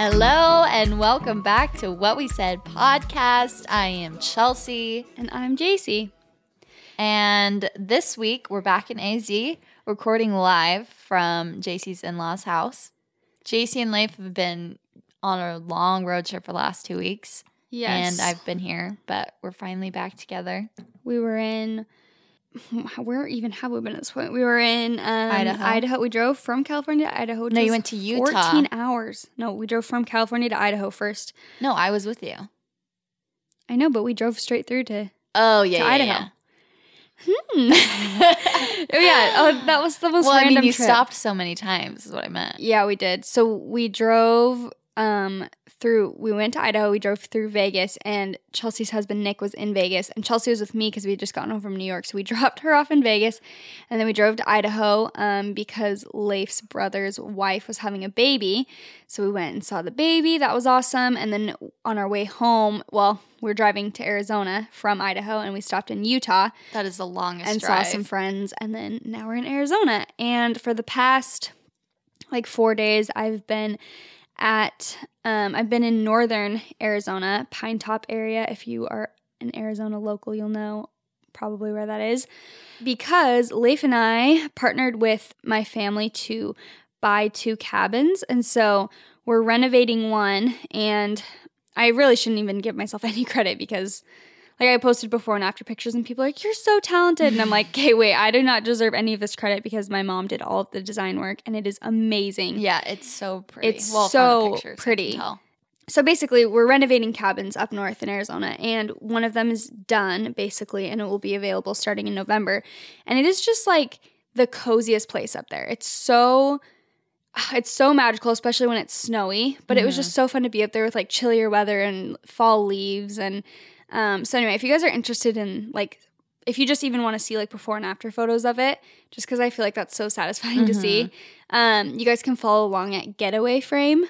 Hello and welcome back to What We Said podcast. I am Chelsea And I'm JC. and this week we're back in AZ recording live from JC's in-laws house. JC and Leif have been on a long road trip for the last 2 weeks. Yes. And I've been here, but we're finally back together. we were in where even have we been at this point? We were in um, Idaho. Idaho. We drove from California to Idaho. No, you went to Utah. 14 hours. No, we drove from California to Idaho first. No, I was with you. I know, but we drove straight through to Oh, yeah, To yeah, Idaho. yeah. Hmm. oh yeah. Oh, that was the most Well, I mean, you trip. stopped so many times is what I meant. Yeah, we did. So we drove um through we went to Idaho, we drove through Vegas and Chelsea's husband Nick was in Vegas and Chelsea was with me cuz we had just gotten home from New York. So we dropped her off in Vegas and then we drove to Idaho um because Leif's brother's wife was having a baby. So we went and saw the baby. That was awesome. And then on our way home, well, we are driving to Arizona from Idaho and we stopped in Utah That is the longest and drive. saw some friends and then now we're in Arizona and for the past like 4 days I've been at um I've been in northern Arizona Pinetop area. If you are an Arizona local you'll know probably where that is. Because Leif and I partnered with my family to buy two cabins and so we're renovating one and I really shouldn't even give myself any credit because like I posted before and after pictures, and people are like, "You're so talented," and I'm like, "Okay, wait, I do not deserve any of this credit because my mom did all of the design work, and it is amazing." Yeah, it's so pretty. It's well, so pictures, pretty. So basically, we're renovating cabins up north in Arizona, and one of them is done basically, and it will be available starting in November. And it is just like the coziest place up there. It's so. Ah, it's so magical, especially when it's snowy. But it was mm-hmm. just so fun to be up there with like chillier weather and fall leaves. And um, so anyway, if you guys are interested in like, if you just even want to see like before and after photos of it, just because I feel like that's so satisfying to see, um, you guys can follow along at Getaway Frame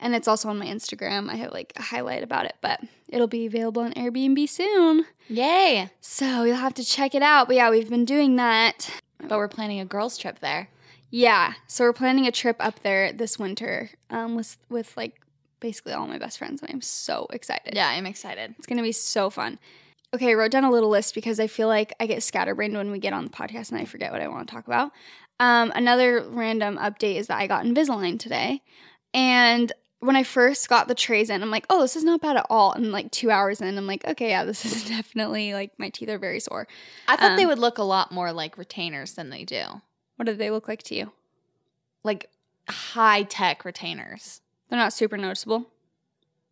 and it's also on my Instagram. I have like a highlight about it, but it'll be available on Airbnb soon. Yay! So you'll have to check it out. But yeah, we've been doing that. But we're planning a girls' trip there. Yeah, so we're planning a trip up there this winter um, with with like basically all my best friends, and I'm so excited. Yeah, I'm excited. It's gonna be so fun. Okay, I wrote down a little list because I feel like I get scatterbrained when we get on the podcast and I forget what I want to talk about. Um, another random update is that I got Invisalign today, and when I first got the trays in, I'm like, oh, this is not bad at all. And like two hours in, I'm like, okay, yeah, this is definitely like my teeth are very sore. I thought they Um, would look a lot more like retainers than they do. What do they look like to you? Like high tech retainers. They're not super noticeable. what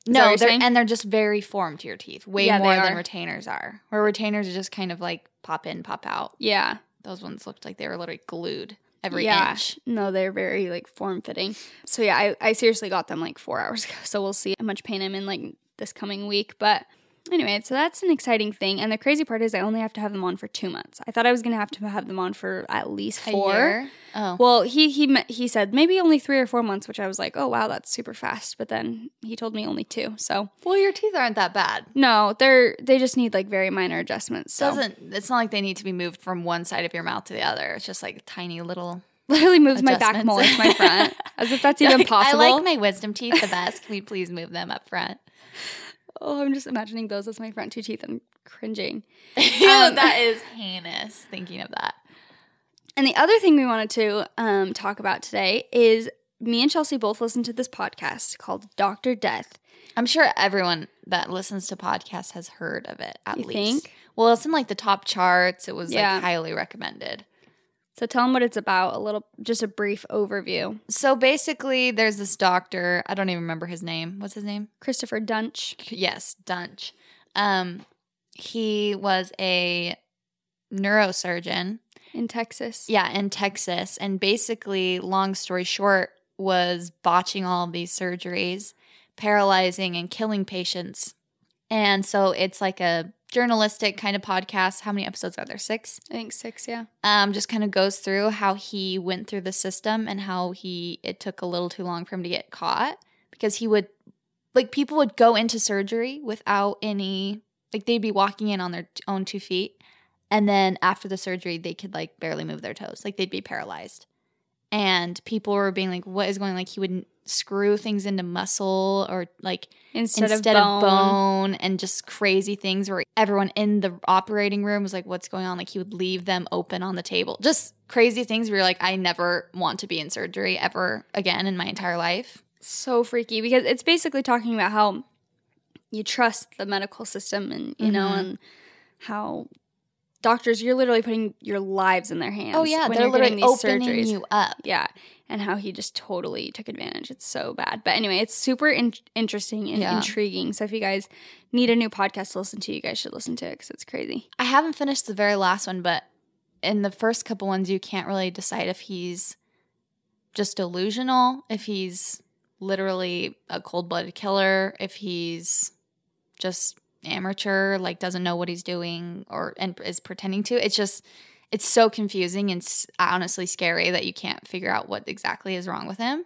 No, they're, saying? and they're just very formed to your teeth, way Yeah, more than retainers are. Where retainers are just kind of like pop in, pop out. Yeah. Those ones looked like they were literally glued every yeah. inch. No, they're very like form fitting. So yeah, I, I seriously got them like four hours ago. So we'll see how much pain I'm in like this coming week. But anyway, so that's an exciting thing. And the crazy part is I only have to have them on for two months. I thought I was gonna have to have them on for at least four. Oh, Well, he he he said maybe only three or four months, which I was like, oh wow, that's super fast. But then he told me only two. So well, your teeth aren't that bad. no, they're they just need like very minor adjustments. So Doesn't it's not like they need to be moved from one side of your mouth to the other. It's just like tiny little literally moves my back molar to my front, as if that's even Like, possible. I like my wisdom teeth the best. Can we please move them up front? Oh, I'm just imagining those as my front two teeth I'm cringing. Um, that is heinous thinking of that. And the other thing we wanted to um, talk about today is me and Chelsea both listened to this podcast called Doctor Death. I'm sure everyone that listens to podcasts has heard of it at You least. think? Well, it's in like the top charts. It was Yeah. like highly recommended. So tell them what it's about. A little, just a brief overview. So basically, there's this doctor. I don't even remember his name. What's his name? Christopher Duntsch. Yes, Duntsch. Um, he was a neurosurgeon. in Texas. Yeah, in Texas, and basically, long story short, was botching all these surgeries, paralyzing and killing patients. And so it's like a journalistic kind of podcast. How many episodes are there? Six. I think six. Yeah. um, just kind of goes through how he went through the system and how he it took a little too long for him to get caught because he would like people would go into surgery without any like they'd be walking in on their own two feet and then after the surgery they could like barely move their toes like they'd be paralyzed and people were being like what is going like he would screw things into muscle or like Instead, instead, of, of, bone. bone. and just crazy things where everyone in the operating room was like, what's going on? Like he would leave them open on the table. Just crazy things where you're like, I never want to be in surgery ever again in my entire life. So freaky because it's basically talking about how you trust the medical system and you know Mhm. and how doctors you're literally putting your lives in their hands. Oh yeah, when they're literally these opening surgeries. you up. Yeah, and how he just totally took advantage. It's so bad. But anyway, it's super in- interesting and Yeah. intriguing. So if you guys need a new podcast to listen to, you guys should listen to it because it's crazy. I haven't finished the very last one, but in the first couple ones, you can't really decide if he's just delusional, if he's literally a cold blooded killer, if he's just amateur, like doesn't know what he's doing or and is pretending to. It's just it's so confusing and honestly scary that you can't figure out what exactly is wrong with him.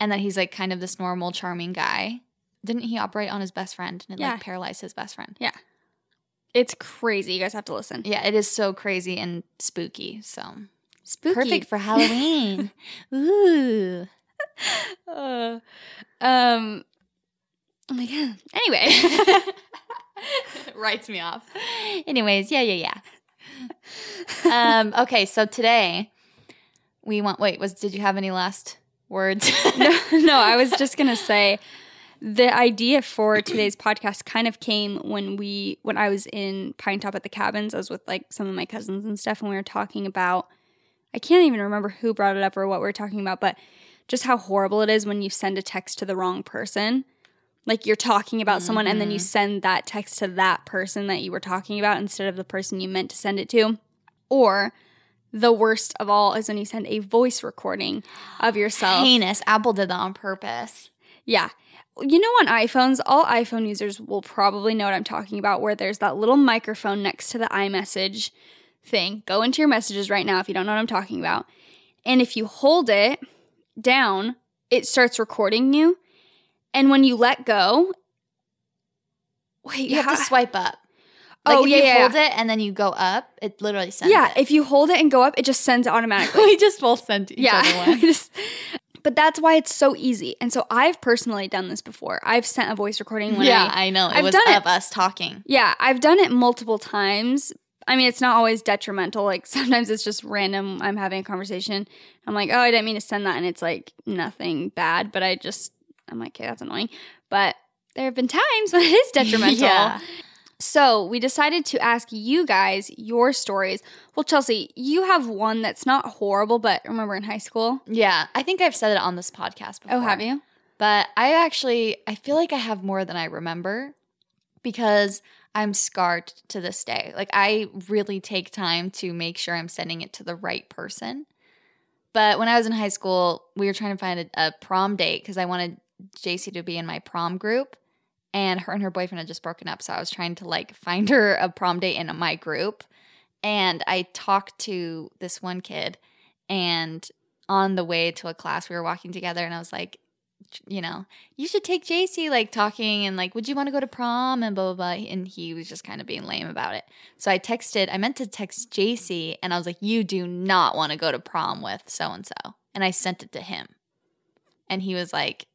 And that he's like kind of this normal, charming guy. Didn't he operate on his best friend and it Yeah. like paralyzed his best friend? Yeah. It's crazy. You guys have to listen. Yeah, it is so crazy and spooky. So Spooky. perfect for Halloween. Ooh. Uh, um. Oh my god. Anyway. Writes me off. Anyways, yeah, yeah, yeah. um, okay, so today we want wait, was did you have any last words? no, no, I was just gonna say the idea for today's podcast kind of came when we when I was in Pinetop at the cabins. I was with like some of my cousins and stuff, and we were talking about I can't even remember who brought it up or what we were talking about, but just how horrible it is when you send a text to the wrong person. Like you're talking about someone and then you mm-hmm. send that text to that person that you were talking about instead of the person you meant to send it to. Or the worst of all is when you send a voice recording of yourself. Heinous. Apple did that on purpose. Yeah. You know, on iPhones, all iPhone users will probably know what I'm talking about, where there's that little microphone next to the iMessage thing. Go into your messages right now if you don't know what I'm talking about. And if you hold it down, it starts recording you. And when you let go, wait, You have to swipe up. Oh, if yeah, you yeah, hold yeah. it and then you go up, it literally sends yeah, it. if you hold it and go up, it just sends automatically. we just both sent each yeah. other one. Just- but that's why it's so easy. And so I've personally done this before. I've sent a voice recording when yeah, I I know. It I've was done of us talking. Yeah, I've done it multiple times. I mean, it's not always detrimental. Like sometimes it's just random. I'm having a conversation. I'm like, oh, I didn't mean to send that, and it's like nothing bad, but I just, I'm like, okay, that's annoying. But there have been times when it is detrimental. Yeah. So we decided to ask you guys your stories. Well, Chelsea, you have one that's not horrible, but remember in high school? Yeah, I think I've said it on this podcast before. Oh, have you? But I actually I feel like I have more than I remember because I'm scarred to this day. Like I really take time to make sure I'm sending it to the right person. But when I was in high school, we were trying to find a, a prom date because I wanted JC to be in my prom group. And her and her boyfriend had just broken up. So I was trying to like find her a prom date in my group. And I talked to this one kid. And on the way to a class, we were walking together. And I was like, you know, you should take JC, like talking and like, would you want to go to prom and blah, blah, blah. And he was just kind of being lame about it. So I texted, I meant to text JC and I was like, you do not want to go to prom with so and so. And I sent it to him. And he was like,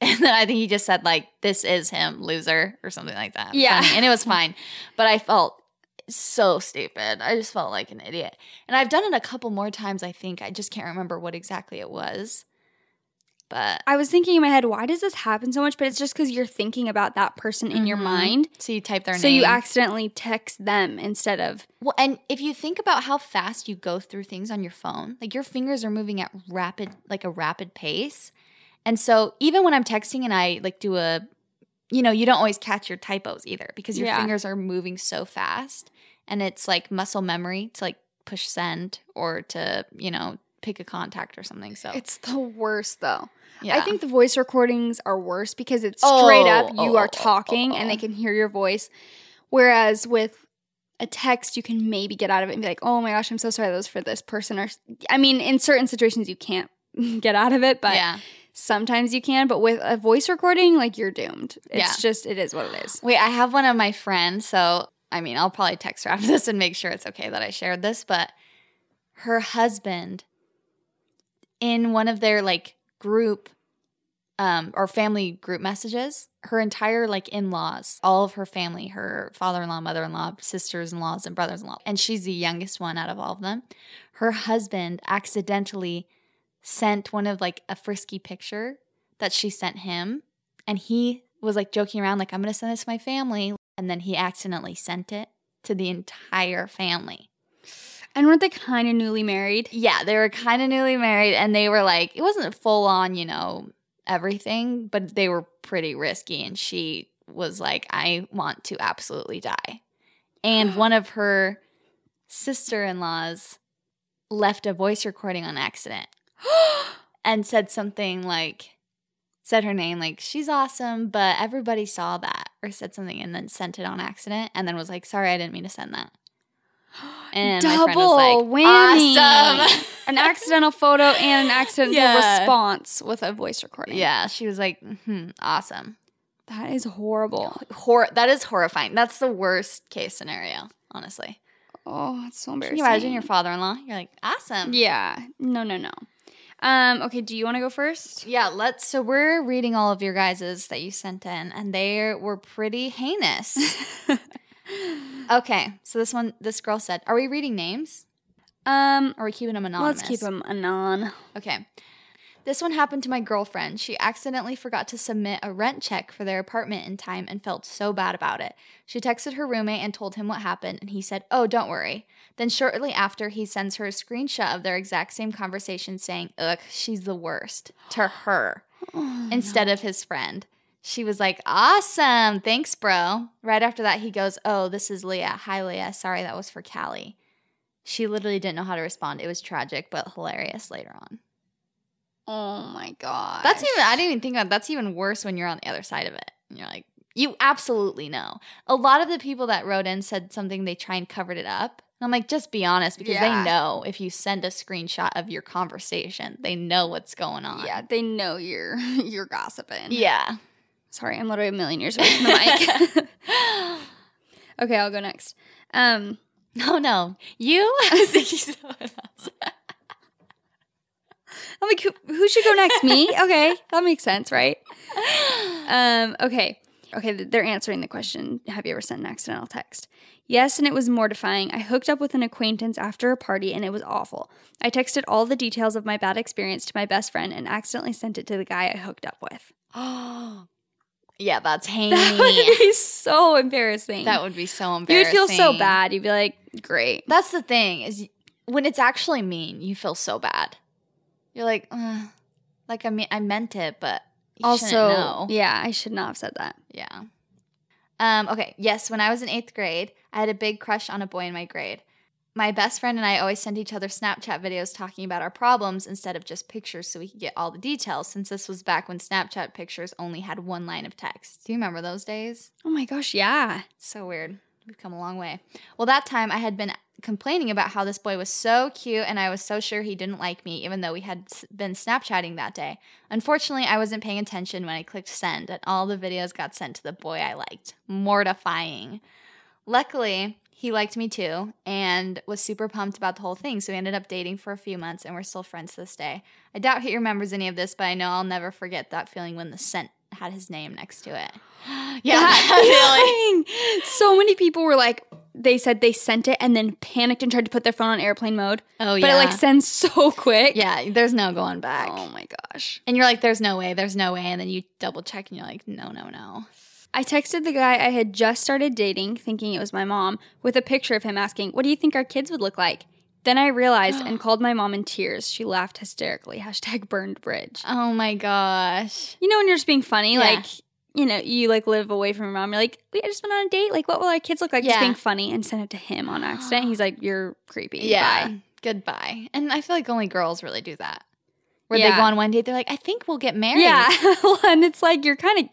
And then I think he just said like, "This is him, loser," or something like that. Yeah. Funny. and it was fine. But I felt so stupid. I just felt like an idiot. And I've done it a couple more times. I think I just can't remember what exactly it was. But I was thinking in my head, why does this happen so much? But it's just because you're thinking about that person in your Mhm. mind. so you type their So name. So you accidentally text them instead of Well, and if you think about how fast you go through things on your phone, like your fingers are moving at rapid, like a rapid pace. And so even when I'm texting and I like do a, you know, you don't always catch your typos either because your Yeah. fingers are moving so fast. And it's like muscle memory to like push send or to, you know, pick a contact or something. So It's the worst though. yeah. I think the voice recordings are worse because it's straight up Oh, you oh, are oh, oh, talking oh, and oh. they can hear your voice. Whereas with a text, you can maybe get out of it and be like, "Oh my gosh, I'm so sorry that was for this person." Or I mean, in certain situations you can't get out of it, but yeah. Sometimes you can. But with a voice recording, like you're doomed. It's Yeah. just it is what it is. Wait, I have one of my friends. So, I mean, I'll probably text her after this and make sure it's okay that I shared this. But her husband, in one of their like group um, or family group messages, her entire like in laws, all of her family, her father in law, mother in law, sisters in laws, and brothers in law, and she's the youngest one out of all of them. Her husband accidentally sent one of like a frisky picture that she sent him, and he was like joking around, like, I'm gonna send this to my family. And then he accidentally sent it to the entire family. And weren't they kind of newly married? Yeah, they were kind of newly married and they were like, it wasn't full on, you know, everything, but they were pretty risky. And she was like, I want to absolutely die. And one of her sister in laws left a voice recording on accident and said something like, said her name, like, she's awesome, but everybody saw that, or said something and then sent it on accident and then was like, sorry, I didn't mean to send that. And my friend Double was like, whammy. Awesome. an accidental photo and an accidental Yeah. response with a voice recording. yeah, she was like, hmm awesome. That is horrible. Hor- that is horrifying. That's the worst case scenario, honestly. Oh, it's so embarrassing. Can you imagine your father in law? You're like, awesome. Yeah. No, no, no. Um, okay, do you want to go first? Yeah, let's. So we're reading all of your guys's that you sent in, and they were pretty heinous. okay, so this one, this girl said, "Are we reading names? Um, Or are we keeping them anonymous?" let's keep them anon. Okay. This one happened to my girlfriend. She accidentally forgot to submit a rent check for their apartment in time and felt so bad about it. She texted her roommate and told him what happened, and he said, Oh, don't worry. Then, shortly after, he sends her a screenshot of their exact same conversation saying, Ugh, she's the worst to her instead of his friend. She was like, Awesome. Thanks, bro. Right after that, he goes, Oh, this is Leah. Hi, Leah. Sorry, that was for Callie. She literally didn't know how to respond. It was tragic, but hilarious later on. Oh my god. That's even I didn't even think about that's even worse when you're on the other side of it. And you're like, you absolutely know. A lot of the people that wrote in said something they try and covered it up. And I'm like, just be honest because Yeah. they know if you send a screenshot of your conversation, they know what's going on. Yeah, they know you're you're gossiping. Yeah. Sorry, I'm literally a million years away from the mic. okay, I'll go next. Um, No, no. You? I was thinking someone else. I'm like, who, who should go next? Me? Okay, that makes sense, right? Um, okay. Okay, they're answering the question Have you ever sent an accidental text? Yes, and it was mortifying. I hooked up with an acquaintance after a party and it was awful. I texted all the details of my bad experience to my best friend and accidentally sent it to the guy I hooked up with. Oh. Yeah, that's That would be so embarrassing. that would be so embarrassing. You'd feel so bad. You'd be like, great. That's the thing is when it's actually mean, you feel so bad. You're like, Ugh. like I mean, I meant it, but you also, know. yeah, I should not have said that. Yeah. Um, okay. Yes, when I was in eighth grade, I had a big crush on a boy in my grade. My best friend and I always sent each other Snapchat videos talking about our problems instead of just pictures so we could get all the details, since this was back when Snapchat pictures only had one line of text. Do you remember those days? Oh my gosh, yeah. So weird. We've come a long way. Well, that time I had been complaining about how this boy was so cute and I was so sure he didn't like me, even though we had been Snapchatting that day. Unfortunately, I wasn't paying attention when I clicked send, and all the videos got sent to the boy I liked. Mortifying. Luckily, he liked me too and was super pumped about the whole thing. So we ended up dating for a few months and we're still friends to this day. I doubt he remembers any of this, but I know I'll never forget that feeling when the scent had his name next to it. yeah, That feeling. So many people were like, they said they sent it and then panicked and tried to put their phone on airplane mode. Oh, yeah. But it like sends so quick. Yeah, there's no going back. Oh my gosh. And you're like, there's no way, there's no way. And then you double check and you're like, no, no, no. I texted the guy I had just started dating, thinking it was my mom, with a picture of him asking, What do you think our kids would look like? Then I realized and called my mom in tears. She laughed hysterically. Hashtag burned bridge. Oh my gosh. You know, when you're just being funny, Yeah. like, you know, you like live away from your mom. You're like, we just went on a date. Like, what will our kids look like? Just Yeah. being funny and send it to him on accident. He's like, you're creepy. Yeah. Bye." Goodbye. And I feel like only girls really do that. Where they go on one date, they're like, I think we'll get married. Yeah. and it's like, you're kind of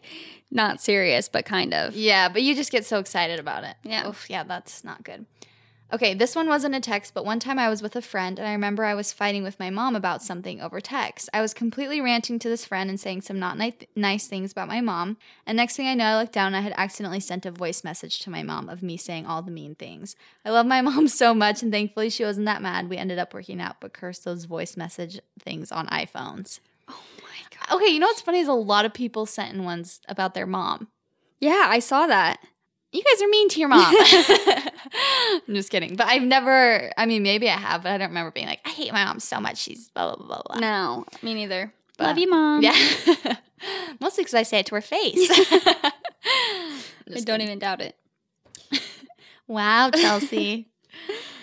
not serious, but kind of. Yeah, but you just get so excited about it. Yeah. Oof, yeah, that's not good. Okay, this one wasn't a text, but one time I was with a friend and I remember I was fighting with my mom about something over text. I was completely ranting to this friend and saying some not ni- nice things about my mom. And next thing I know, I looked down and I had accidentally sent a voice message to my mom of me saying all the mean things. I love my mom so much and thankfully she wasn't that mad. We ended up working out, but cursed those voice message things on iPhones. Oh my God. Okay, you know what's funny is a lot of people sent in ones about their mom. Yeah, I saw that. You guys are mean to your mom. I'm just kidding. But I've never, I mean, maybe I have, but I don't remember being like, I hate my mom so much. She's blah, blah, blah, blah. No, me neither. But- Love you, mom. Yeah. Mostly because I say it to her face. I don't kidding. even doubt it. Wow, Chelsea.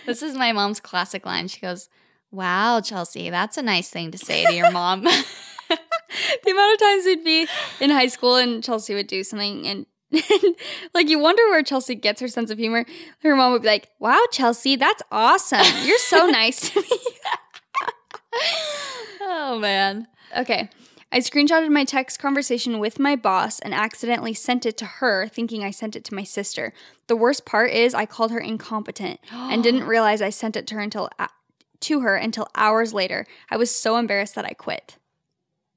this is my mom's classic line. She goes, Wow, Chelsea, that's a nice thing to say to your mom. the amount of times we'd be in high school and Chelsea would do something and like you wonder where Chelsea gets her sense of humor. Her mom would be like, "Wow, Chelsea, that's awesome. You're so nice to me." oh, man. okay. I screenshotted my text conversation with my boss and accidentally sent it to her, thinking I sent it to my sister. The worst part is I called her incompetent and didn't realize I sent it to her until to her until hours later. I was so embarrassed that I quit.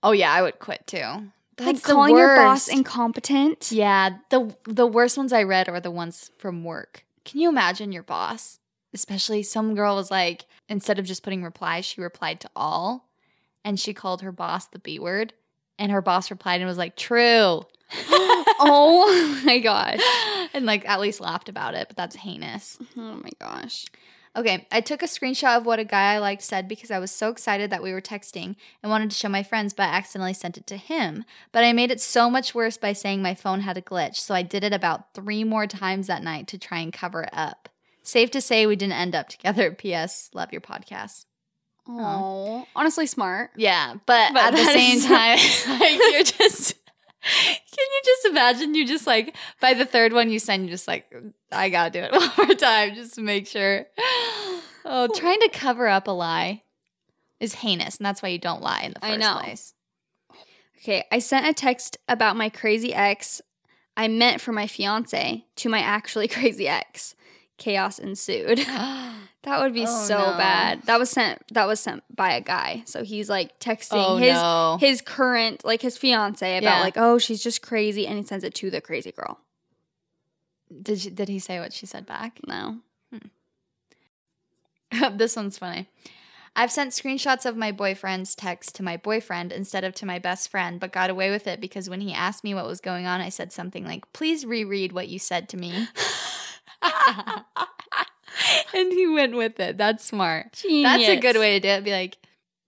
Oh, yeah, I would quit too. That's like calling your boss incompetent. Yeah, the the worst ones I read are the ones from work. Can you imagine your boss? Especially some girl was like, instead of just putting reply, she replied to all, and she called her boss the B word, and her boss replied and was like, "True," oh my gosh. and like at least laughed about it. But that's heinous. Oh my gosh. Okay, I took a screenshot of what a guy I liked said because I was so excited that we were texting and wanted to show my friends, but I accidentally sent it to him. But I made it so much worse by saying my phone had a glitch, so I did it about three more times that night to try and cover it up. Safe to say we didn't end up together. P.S. Love your podcast. Oh, honestly smart. Yeah, but, But at the same time, like you're just. Can you just imagine? You just like by the third one you send, you just like I gotta do it one more time just to make sure. Oh, trying to cover up a lie is heinous, and that's why you don't lie in the first I know. place. Okay, I sent a text about my crazy ex I meant for my fiance to my actually crazy ex. Chaos ensued. That would be Oh, so no. bad. That was sent that was sent by a guy. So he's like texting Oh, his no. his current like his fiance about Yeah. like, "Oh, she's just crazy." And he sends it to the crazy girl. Did she, did he say what she said back? No. Hmm. this one's funny. I've sent screenshots of my boyfriend's text to my boyfriend instead of to my best friend, but got away with it because when he asked me what was going on, I said something like, Please reread what you said to me. and he went with it. That's smart. That's a good way to do it. Be like,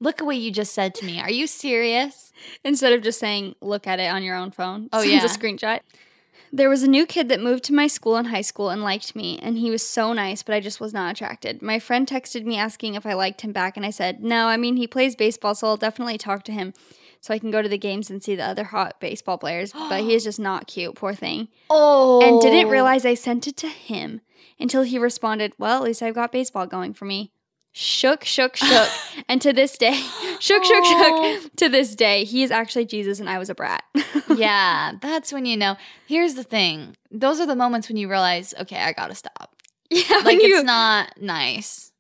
Look at what you just said to me. Are you serious? Instead of just saying, look at it on your own phone. Oh, yeah. a screenshot. There was a new kid that moved to my school in high school and liked me, and he was so nice, but I just was not attracted. My friend texted me asking if I liked him back, and I said, no, I mean, he plays baseball, so I'll definitely talk to him so I can go to the games and see the other hot baseball players, but he is just not cute, poor thing. Oh. And didn't oh. realize I sent it to him until he responded, well, at least I've got baseball going for me. Shook, shook, shook. and to this day, shook, shook, Oh. shook. To this day, he is actually Jesus and I was a brat. yeah, that's when you know. Here's the thing those are the moments when you realize, okay, I gotta stop. yeah, Like, you- it's not nice.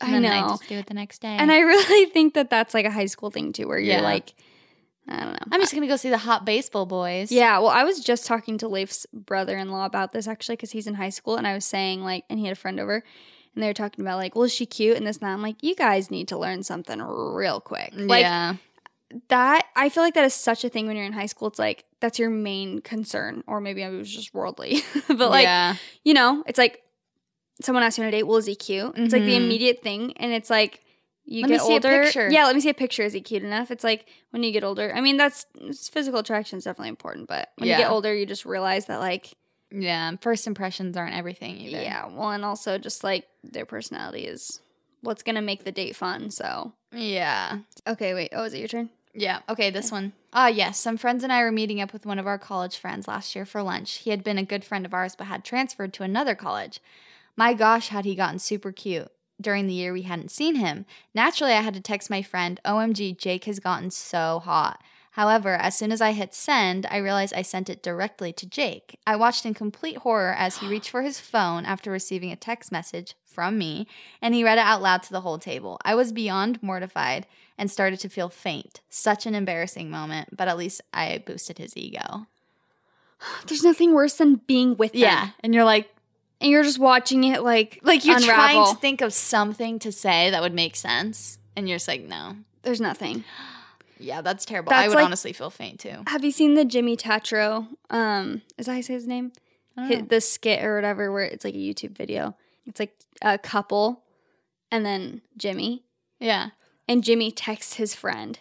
I then I know. just do it the next day. and I really think that that's like a high school thing too, where you're like, I don't know. I'm just gonna go see the hot baseball boys. Yeah, well, I was just talking to Leif's brother-in-law about this actually because he's in high school, and I was saying like, and he had a friend over, and they were talking about like, well, is she cute and this and that. I'm like, you guys need to learn something real quick. Like yeah. that, I feel like that is such a thing when you're in high school. It's like that's your main concern, or maybe I was just worldly, but like, yeah. you know, it's like someone asks you on a date, well, is he cute? And it's like the Mhm. immediate thing, and it's like. You Let get older. picture. Yeah, let me see a picture. Is he cute enough? It's like when you get older. I mean, that's physical attraction is definitely important, but when you get older, you just realize that like Yeah. First impressions aren't everything either. yeah, well, and also just like their personality is what's gonna make the date fun. So Yeah. okay, wait. Oh, is it your turn? Yeah. Okay, this one. Ah, yes. Some friends and I were meeting up with one of our college friends last year for lunch. He had been a good friend of ours, but had transferred to another college. My gosh, had he gotten super cute during the year we hadn't seen him. Naturally, I had to text my friend, OMG, Jake has gotten so hot. However, as soon as I hit send, I realized I sent it directly to Jake. I watched in complete horror as he reached for his phone after receiving a text message from me, and he read it out loud to the whole table. I was beyond mortified and started to feel faint. Such an embarrassing moment, but at least I boosted his ego. There's nothing worse than being with them. Yeah, and you're like, and you're just watching it like like you're unravel. trying to think of something to say that would make sense, and you're just like, no. There's nothing. Yeah, that's terrible. I would like- honestly feel faint too. Have you seen the Jimmy Tatro? Um, is that how you say his name? I don't Hi- know. The skit or whatever, where it's like a YouTube video. It's like a couple, and then Jimmy. Yeah. and Jimmy texts his friend.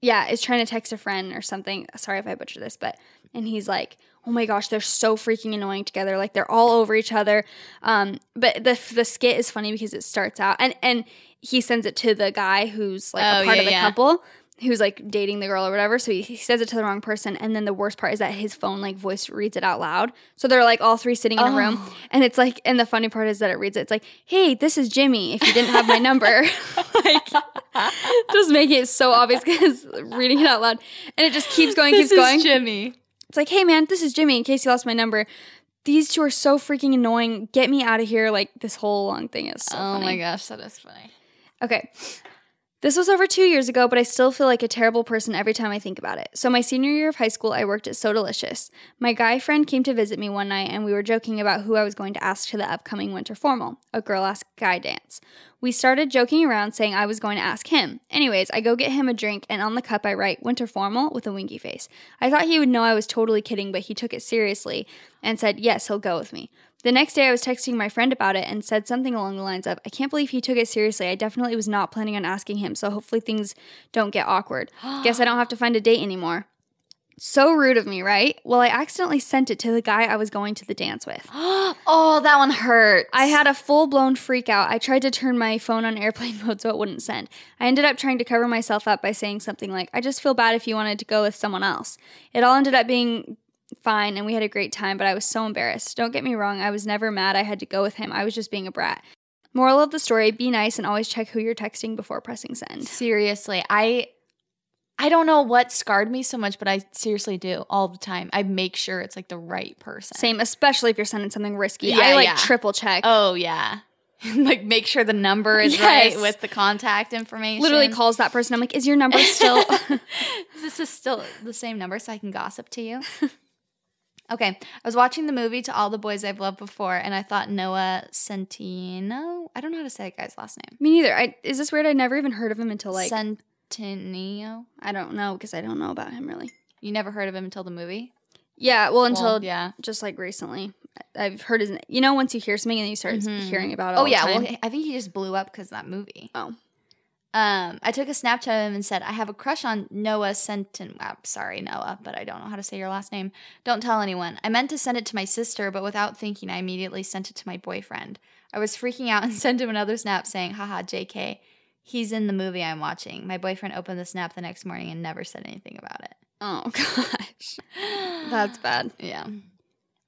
Yeah, is trying to text a friend or something. Sorry if I butcher this, but and he's like, "Oh my gosh, they're so freaking annoying together. Like they're all over each other." Um, but the the skit is funny because it starts out and and he sends it to the guy who's like Oh, a part yeah, of the yeah. couple who's like dating the girl or whatever. So he, he says it to the wrong person, and then the worst part is that his phone like voice reads it out loud. So they're like all three sitting in a room, Oh. and it's like, and the funny part is that it reads it. It's like, "Hey, this is Jimmy. If you didn't have my number, like, just make it so obvious because reading it out loud, and it just keeps going, keeps going. Jimmy. It's like, hey man, this is Jimmy. In case you lost my number, these two are so freaking annoying. Get me out of here! Like this whole long thing is so oh funny. my gosh, that is funny. Okay. This was over two years ago, but I still feel like a terrible person every time I think about it. So, my senior year of high school, I worked at Sodalicious. My guy friend came to visit me one night, and we were joking about who I was going to ask to the upcoming winter formal a girl ask guy dance. We started joking around, saying I was going to ask him. Anyways, I go get him a drink, and on the cup, I write winter formal with a winky face. I thought he would know I was totally kidding, but he took it seriously and said, Yes, he'll go with me. The next day, I was texting my friend about it and said something along the lines of, I can't believe he took it seriously. I definitely was not planning on asking him, so hopefully things don't get awkward. Guess I don't have to find a date anymore. So rude of me, right? Well, I accidentally sent it to the guy I was going to the dance with. oh, that one hurts. I had a full blown freak out. I tried to turn my phone on airplane mode so it wouldn't send. I ended up trying to cover myself up by saying something like, I just feel bad if you wanted to go with someone else. It all ended up being fine and we had a great time, but I was so embarrassed. Don't get me wrong, I was never mad I had to go with him. I was just being a brat. Moral of the story be nice and always check who you're texting before pressing send. seriously. I I don't know what scarred me so much, but I seriously do all the time. I make sure it's like the right person. Same, especially if you're sending something risky. Yeah, I like yeah. triple check. Oh yeah. like make sure the number is Yes. right with the contact information. Literally calls that person. I'm like, is your number still? This is still the same number so I can gossip to you. Okay. I was watching the movie To All the Boys I've Loved Before and I thought Noah Centino. I don't know how to say that guy's last name. Me neither. I, is this weird? I never even heard of him until like Centineo. I don't know because I don't know about him really. You never heard of him until the movie? Yeah, well, until Well, yeah. just like recently, I've heard his. name. You know, once you hear something and you start Mhm. hearing about it. All Oh yeah, the time. well I think he just blew up because of that movie. Oh. Um, I took a Snapchat of him and said, I have a crush on Noah Sentin. I'm sorry, Noah, but I don't know how to say your last name. Don't tell anyone. I meant to send it to my sister, but without thinking, I immediately sent it to my boyfriend. I was freaking out and sent him another snap saying, haha, JK, he's in the movie I'm watching. My boyfriend opened the snap the next morning and never said anything about it. oh gosh, that's bad. Yeah.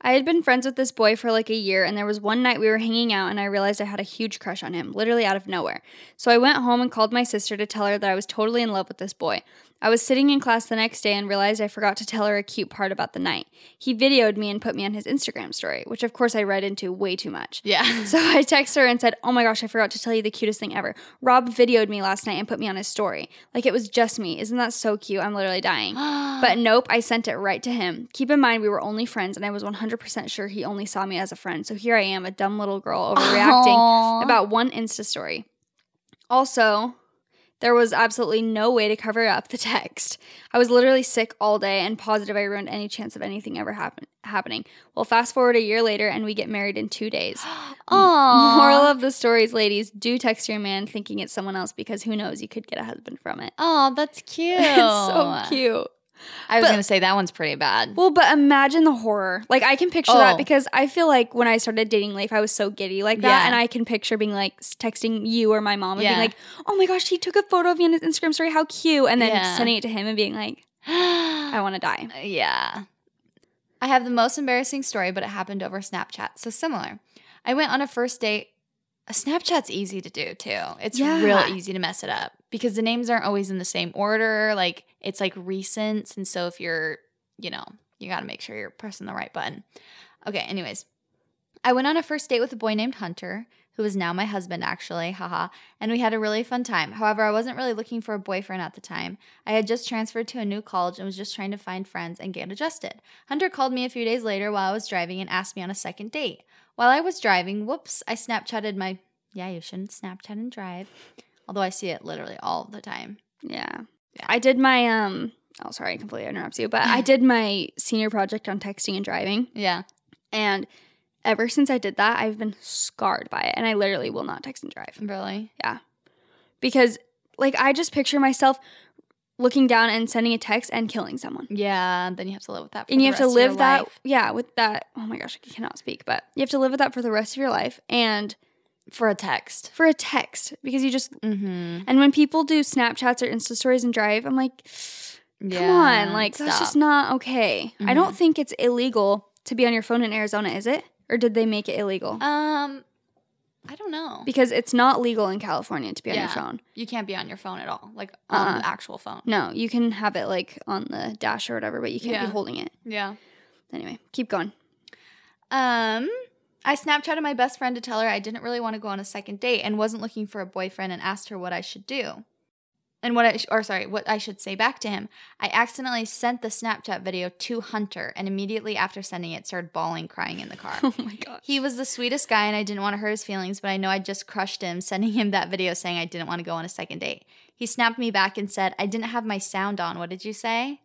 I had been friends with this boy for like a year, and there was one night we were hanging out, and I realized I had a huge crush on him, literally out of nowhere. So I went home and called my sister to tell her that I was totally in love with this boy. I was sitting in class the next day and realized I forgot to tell her a cute part about the night. He videoed me and put me on his Instagram story, which of course I read into way too much. Yeah. So I texted her and said, Oh my gosh, I forgot to tell you the cutest thing ever. Rob videoed me last night and put me on his story. Like it was just me. Isn't that so cute? I'm literally dying. but nope, I sent it right to him. Keep in mind, we were only friends and I was 100% sure he only saw me as a friend. So here I am, a dumb little girl overreacting Aw. about one Insta story. Also, there was absolutely no way to cover up the text. I was literally sick all day and positive I ruined any chance of anything ever happen- happening. Well, fast forward a year later and we get married in two days. Aw. Moral of the stories, ladies, do text your man thinking it's someone else because who knows, you could get a husband from it. Oh, that's cute. it's so cute. I was But- gonna say that one's pretty bad. Well, but imagine the horror. Like I can picture Oh. that because I feel like when I started dating Leif, I was so giddy like that, Yeah. and I can picture being like texting you or my mom and Yeah. being like, "Oh my gosh, he took a photo of you on his Instagram story. How cute!" And then Yeah. sending it to him and being like, "I want to die." Yeah. I have the most embarrassing story, but it happened over Snapchat. So similar. I went on a first date. A Snapchat's easy to do too. It's real easy to mess it up because the names aren't always in the same order. Like it's like recents. And so if you're, you know, you got to make sure you're pressing the right button. Okay, anyways. I went on a first date with a boy named Hunter, who is now my husband, actually, haha, and we had a really fun time. However, I wasn't really looking for a boyfriend at the time. I had just transferred to a new college and was just trying to find friends and get adjusted. Hunter called me a few days later while I was driving and asked me on a second date. While I was driving, whoops, I Snapchatted my, yeah, you shouldn't Snapchat and drive. Although I see it literally all the time. Yeah. I did my um. Oh, sorry, I completely interrupt you, but I did my senior project on texting and driving, Yeah. and ever since I did that, I've been scarred by it, and I literally will not text and drive. Really? Yeah. Because like I just picture myself looking down and sending a text and killing someone. Yeah, and then you have to live with that. For And the you have to live that yeah, with that oh my gosh, I cannot speak, but you have to live with that for the rest of your life and for a text. for a text because you just Mm-hmm. and when people do Snapchats or Insta stories and drive, I'm like, come Yeah, on, like that's just not okay. I Mhm. don't think it's illegal to be on your phone in Arizona, is it? Or did they make it illegal? Um, I don't know. because it's not legal in California to be on your phone. You can't be on your phone at all, like on Uh-uh. the actual phone. No, you can have it like on the dash or whatever, but you can't Yeah. be holding it. Yeah. Anyway, keep going. Um, I Snapchatted my best friend to tell her I didn't really want to go on a second date and wasn't looking for a boyfriend and asked her what I should do. And what I, sh- or sorry, what I should say back to him. I accidentally sent the Snapchat video to Hunter and immediately after sending it started bawling, crying in the car. Oh my gosh. He was the sweetest guy, and I didn't want to hurt his feelings, but I know I just crushed him sending him that video saying I didn't want to go on a second date. He snapped me back and said, I didn't have my sound on. What did you say?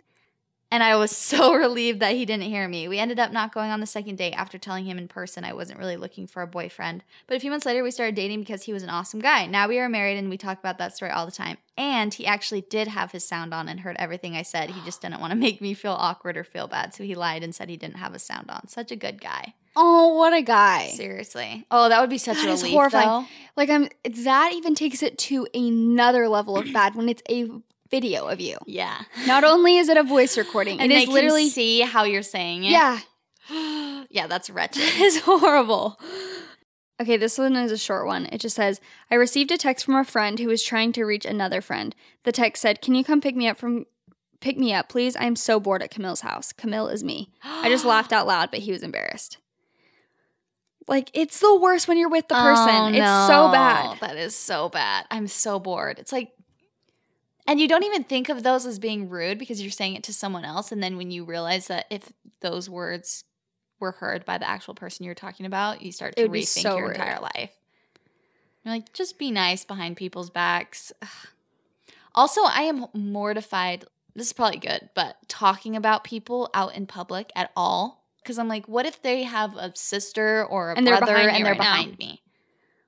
And I was so relieved that he didn't hear me. We ended up not going on the second date after telling him in person I wasn't really looking for a boyfriend. But a few months later, we started dating because he was an awesome guy. Now we are married and we talk about that story all the time. And he actually did have his sound on and heard everything I said. He just didn't want to make me feel awkward or feel bad. So he lied and said he didn't have a sound on. Such a good guy. Oh, what a guy. Seriously. Oh, that would be such That a is relief. horrifying. Though. Like I'm that even takes it to another level of bad when it's a video of you. Yeah. Not only is it a voice recording, And it they is literally see how you're saying it. Yeah. yeah, that's wretched. it's horrible. Okay, this one is a short one. It just says, I received a text from a friend who was trying to reach another friend. The text said, Can you come pick me up from pick me up, please? I'm so bored at Camille's house. Camille is me. I just laughed out loud, but he was embarrassed. Like, it's the worst when you're with the person. Oh, It's so bad. That is so bad. I'm so bored. It's like, and you don't even think of those as being rude because you're saying it to someone else. And then when you realize that if those words were heard by the actual person you're talking about, you start to rethink so your rude. entire life. You're like, just be nice behind people's backs. Ugh. Also, I am mortified. This is probably good, but talking about people out in public at all. Because I'm like, what if they have a sister or a And they're brother and they're right now. behind me?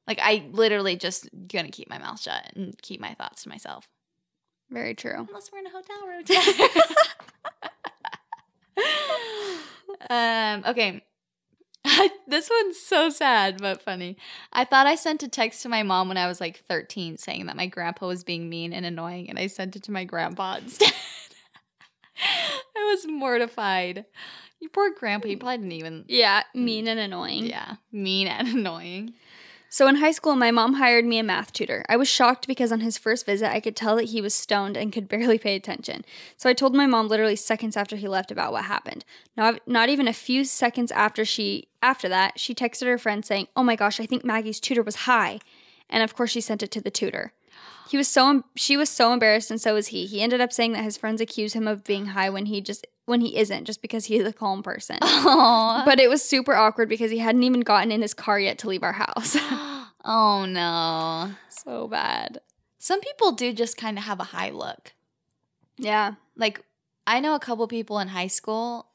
Like, I literally just gonna keep my mouth shut and keep my thoughts to myself. Very true. Unless we're in a hotel room um, okay. this one's so sad but funny. I thought I sent a text to my mom when I was like 13 saying that my grandpa was being mean and annoying, and I sent it to my grandpa instead. I was mortified. You poor grandpa, he probably didn't even. Yeah, mean and annoying. Yeah, mean and annoying. So in high school, my mom hired me a math tutor. I was shocked because on his first visit, I could tell that he was stoned and could barely pay attention. So I told my mom literally seconds after he left about what happened. Not not even a few seconds after she after that, she texted her friend saying, "Oh my gosh, I think Maggie's tutor was high." And of course, she sent it to the tutor. He was so she was so embarrassed and so was he. He ended up saying that his friends accuse him of being high when he just when he isn't just because he's a calm person. Aww. But it was super awkward because he hadn't even gotten in his car yet to leave our house. oh no. so bad. Some people do just kind of have a high look. Yeah. Like I know a couple people in high school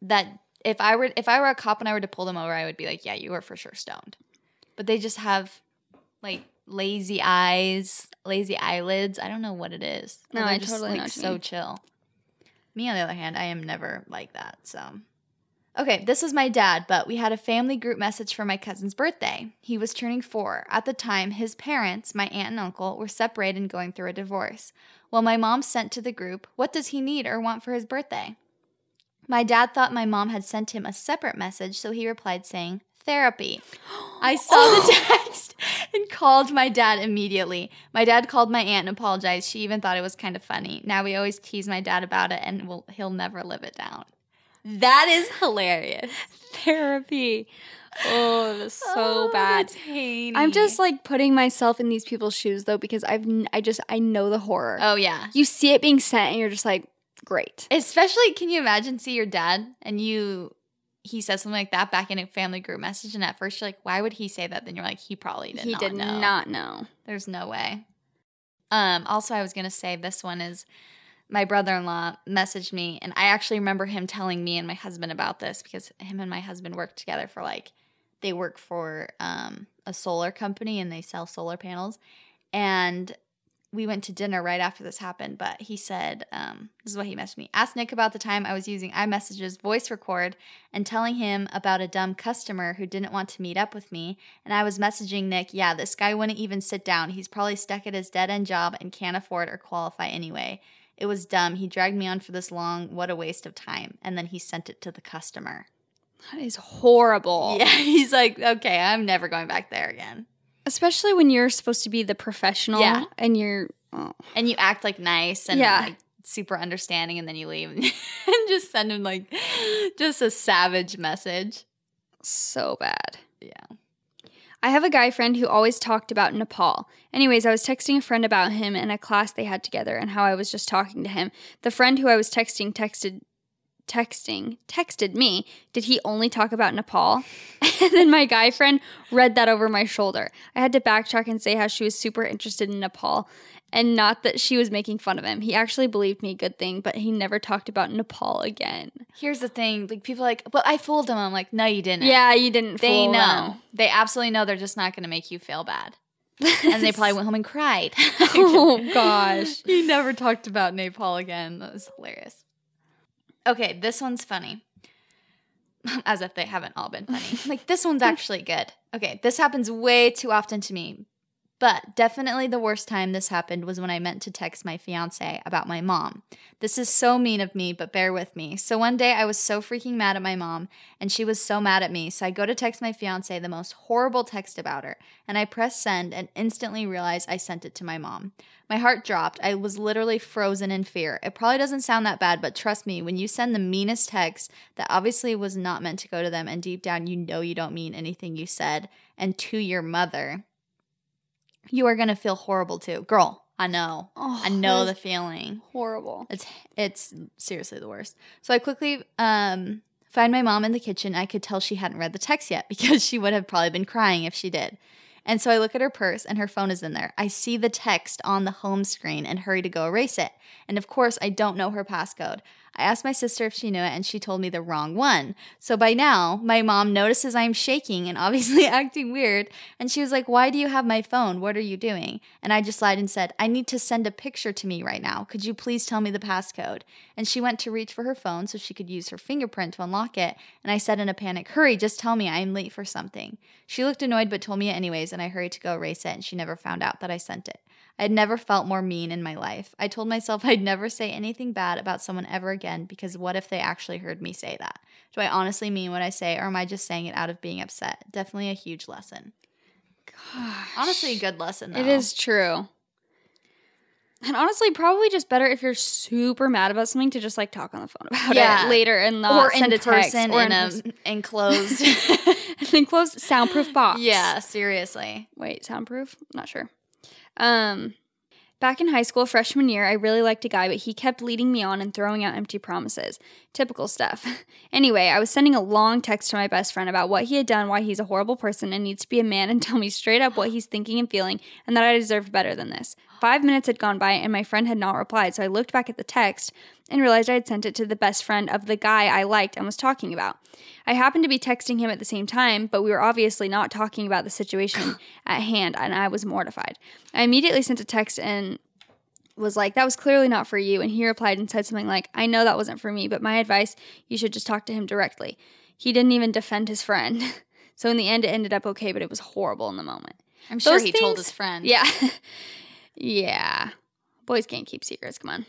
that if I were if I were a cop and I were to pull them over, I would be like, "Yeah, you were for sure stoned." But they just have like lazy eyes, lazy eyelids. I don't know what it is. No, I just, totally like so chill. Me on the other hand, I am never like that. So Okay, this was my dad, but we had a family group message for my cousin's birthday. He was turning four. At the time, his parents, my aunt and uncle, were separated and going through a divorce. Well, my mom sent to the group, What does he need or want for his birthday? My dad thought my mom had sent him a separate message, so he replied saying, Therapy. I saw the text and called my dad immediately. My dad called my aunt and apologized. She even thought it was kind of funny. Now we always tease my dad about it and we'll, he'll never live it down. That is hilarious. Therapy. Oh, that's so Oh, bad. I'm just like putting myself in these people's shoes though because I've n- I just I know the horror. Oh yeah. You see it being sent and you're just like, great. Especially can you imagine see your dad and you he says something like that back in a family group message and at first you're like, why would he say that? Then you're like, he probably did not know. he not did know. not know. There's no way. Um, also, I was gonna say this one is my brother-in-law messaged me, and I actually remember him telling me and my husband about this because him and my husband work together for like they work for um, a solar company and they sell solar panels, and we went to dinner right after this happened. But he said, um, "This is what he messaged me: Ask Nick about the time I was using iMessage's voice record and telling him about a dumb customer who didn't want to meet up with me." And I was messaging Nick, yeah, this guy wouldn't even sit down. He's probably stuck at his dead end job and can't afford or qualify anyway. It was dumb. He dragged me on for this long. What a waste of time. And then he sent it to the customer. That is horrible. Yeah, he's like, okay, I'm never going back there again. Especially when you're supposed to be the professional Yeah. and you're oh. And you act like nice and Yeah. like super understanding, and then you leave and just send him like just a savage message. so bad. Yeah. I have a guy friend who always talked about Nepal. Anyways, I was texting a friend about him in a class they had together and how I was just talking to him. The friend who I was texting texted texting texted me, "Did he only talk about Nepal?" and then my guy friend read that over my shoulder. I had to backtrack and say how she was super interested in Nepal and not that she was making fun of him. He actually believed me, good thing, but he never talked about Nepal again. Here's the thing: like people are like, but I fooled him. I'm like, no, you didn't. Yeah, you didn't They know. them. They absolutely know. They're just not going to make you feel bad. and they probably went home and cried. oh gosh. he never talked about Nepal again. That was hilarious. Okay, this one's funny. As if they haven't all been funny. like, this one's actually good. Okay, this happens way too often to me. But definitely the worst time this happened was when I meant to text my fiance about my mom. This is so mean of me, but bear with me. So one day I was so freaking mad at my mom, and she was so mad at me. So I go to text my fiance the most horrible text about her, and I press send and instantly realize I sent it to my mom. My heart dropped. I was literally frozen in fear. It probably doesn't sound that bad, but trust me, when you send the meanest text that obviously was not meant to go to them, and deep down you know you don't mean anything you said, and to your mother, you are gonna feel horrible too. Girl, I know. Oh, I know the feeling. horrible. It's it's seriously the worst. So I quickly um find my mom in the kitchen. I could tell she hadn't read the text yet because she would have probably been crying if she did. And so I look at her purse and her phone is in there. I see the text on the home screen and hurry to go erase it. And of course, I don't know her passcode. I asked my sister if she knew it and she told me the wrong one. So by now, my mom notices I'm shaking and obviously acting weird. And she was like, Why do you have my phone? What are you doing? And I just lied and said, I need to send a picture to me right now. Could you please tell me the passcode? And she went to reach for her phone so she could use her fingerprint to unlock it. And I said in a panic, Hurry, just tell me I'm late for something. She looked annoyed but told me it anyways, and I hurried to go erase it, and she never found out that I sent it. I had never felt more mean in my life. I told myself I'd never say anything bad about someone ever again because what if they actually heard me say that? Do I honestly mean what I say or am I just saying it out of being upset? Definitely a huge lesson. Gosh. Honestly, a good lesson. Though. It is true. And honestly, probably just better if you're super mad about something to just like talk on the phone about Yeah. it later and not or send in a text person or in a enclosed. an enclosed soundproof box. yeah, seriously. Wait, soundproof? Not sure. Um, back in high school, freshman year, I really liked a guy, but he kept leading me on and throwing out empty promises. Typical stuff. anyway, I was sending a long text to my best friend about what he had done, why he's a horrible person, and needs to be a man and tell me straight up what he's thinking and feeling, and that I deserved better than this. Five minutes had gone by, and my friend had not replied, so I looked back at the text and realized I had sent it to the best friend of the guy I liked and was talking about. I happened to be texting him at the same time, but we were obviously not talking about the situation at hand, and I was mortified. I immediately sent a text and was like, That was clearly not for you. And he replied and said something like, I know that wasn't for me, but my advice, you should just talk to him directly. He didn't even defend his friend. So in the end, it ended up okay, but it was horrible in the moment. I'm sure Those he told his friend. Yeah. yeah. Boys can't keep secrets. Come on.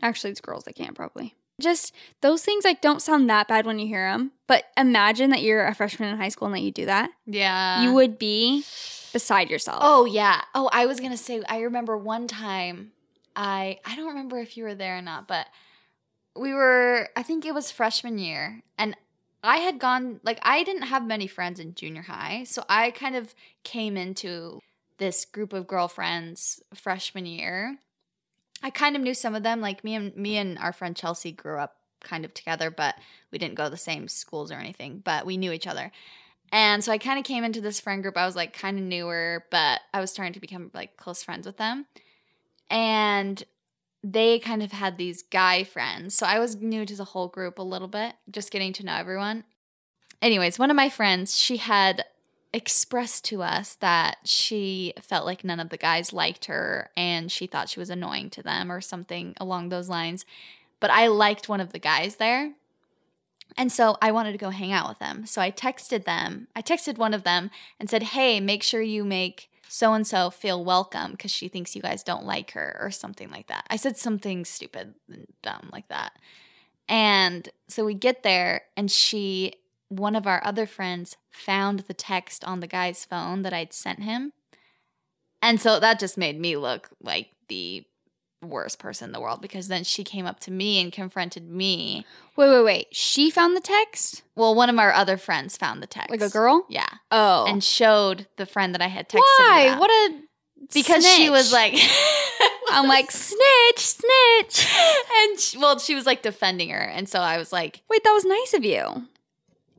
Actually, it's girls that can't probably. Just those things like don't sound that bad when you hear them, but imagine that you're a freshman in high school and that you do that. Yeah. you would be beside yourself. Oh yeah. Oh, I was gonna say. I remember one time. I I don't remember if you were there or not, but we were. I think it was freshman year, and I had gone. Like I didn't have many friends in junior high, so I kind of came into this group of girlfriends freshman year. I kind of knew some of them. Like me and me and our friend Chelsea grew up kind of together, but we didn't go to the same schools or anything. But we knew each other. And so I kind of came into this friend group. I was like kind of newer, but I was starting to become like close friends with them. And they kind of had these guy friends. So I was new to the whole group a little bit, just getting to know everyone. Anyways, one of my friends, she had expressed to us that she felt like none of the guys liked her and she thought she was annoying to them or something along those lines. But I liked one of the guys there. And so I wanted to go hang out with them. So I texted them. I texted one of them and said, Hey, make sure you make so and so feel welcome because she thinks you guys don't like her or something like that. I said something stupid and dumb like that. And so we get there and she, one of our other friends, found the text on the guy's phone that I'd sent him. And so that just made me look like the worst person in the world because then she came up to me and confronted me. Wait, wait, wait. She found the text? Well, one of our other friends found the text. Like a girl? Yeah. Oh. And showed the friend that I had texted. why? about. What a because she was like I'm like snitch, snitch. and she, well she was like defending her and so I was like Wait, that was nice of you.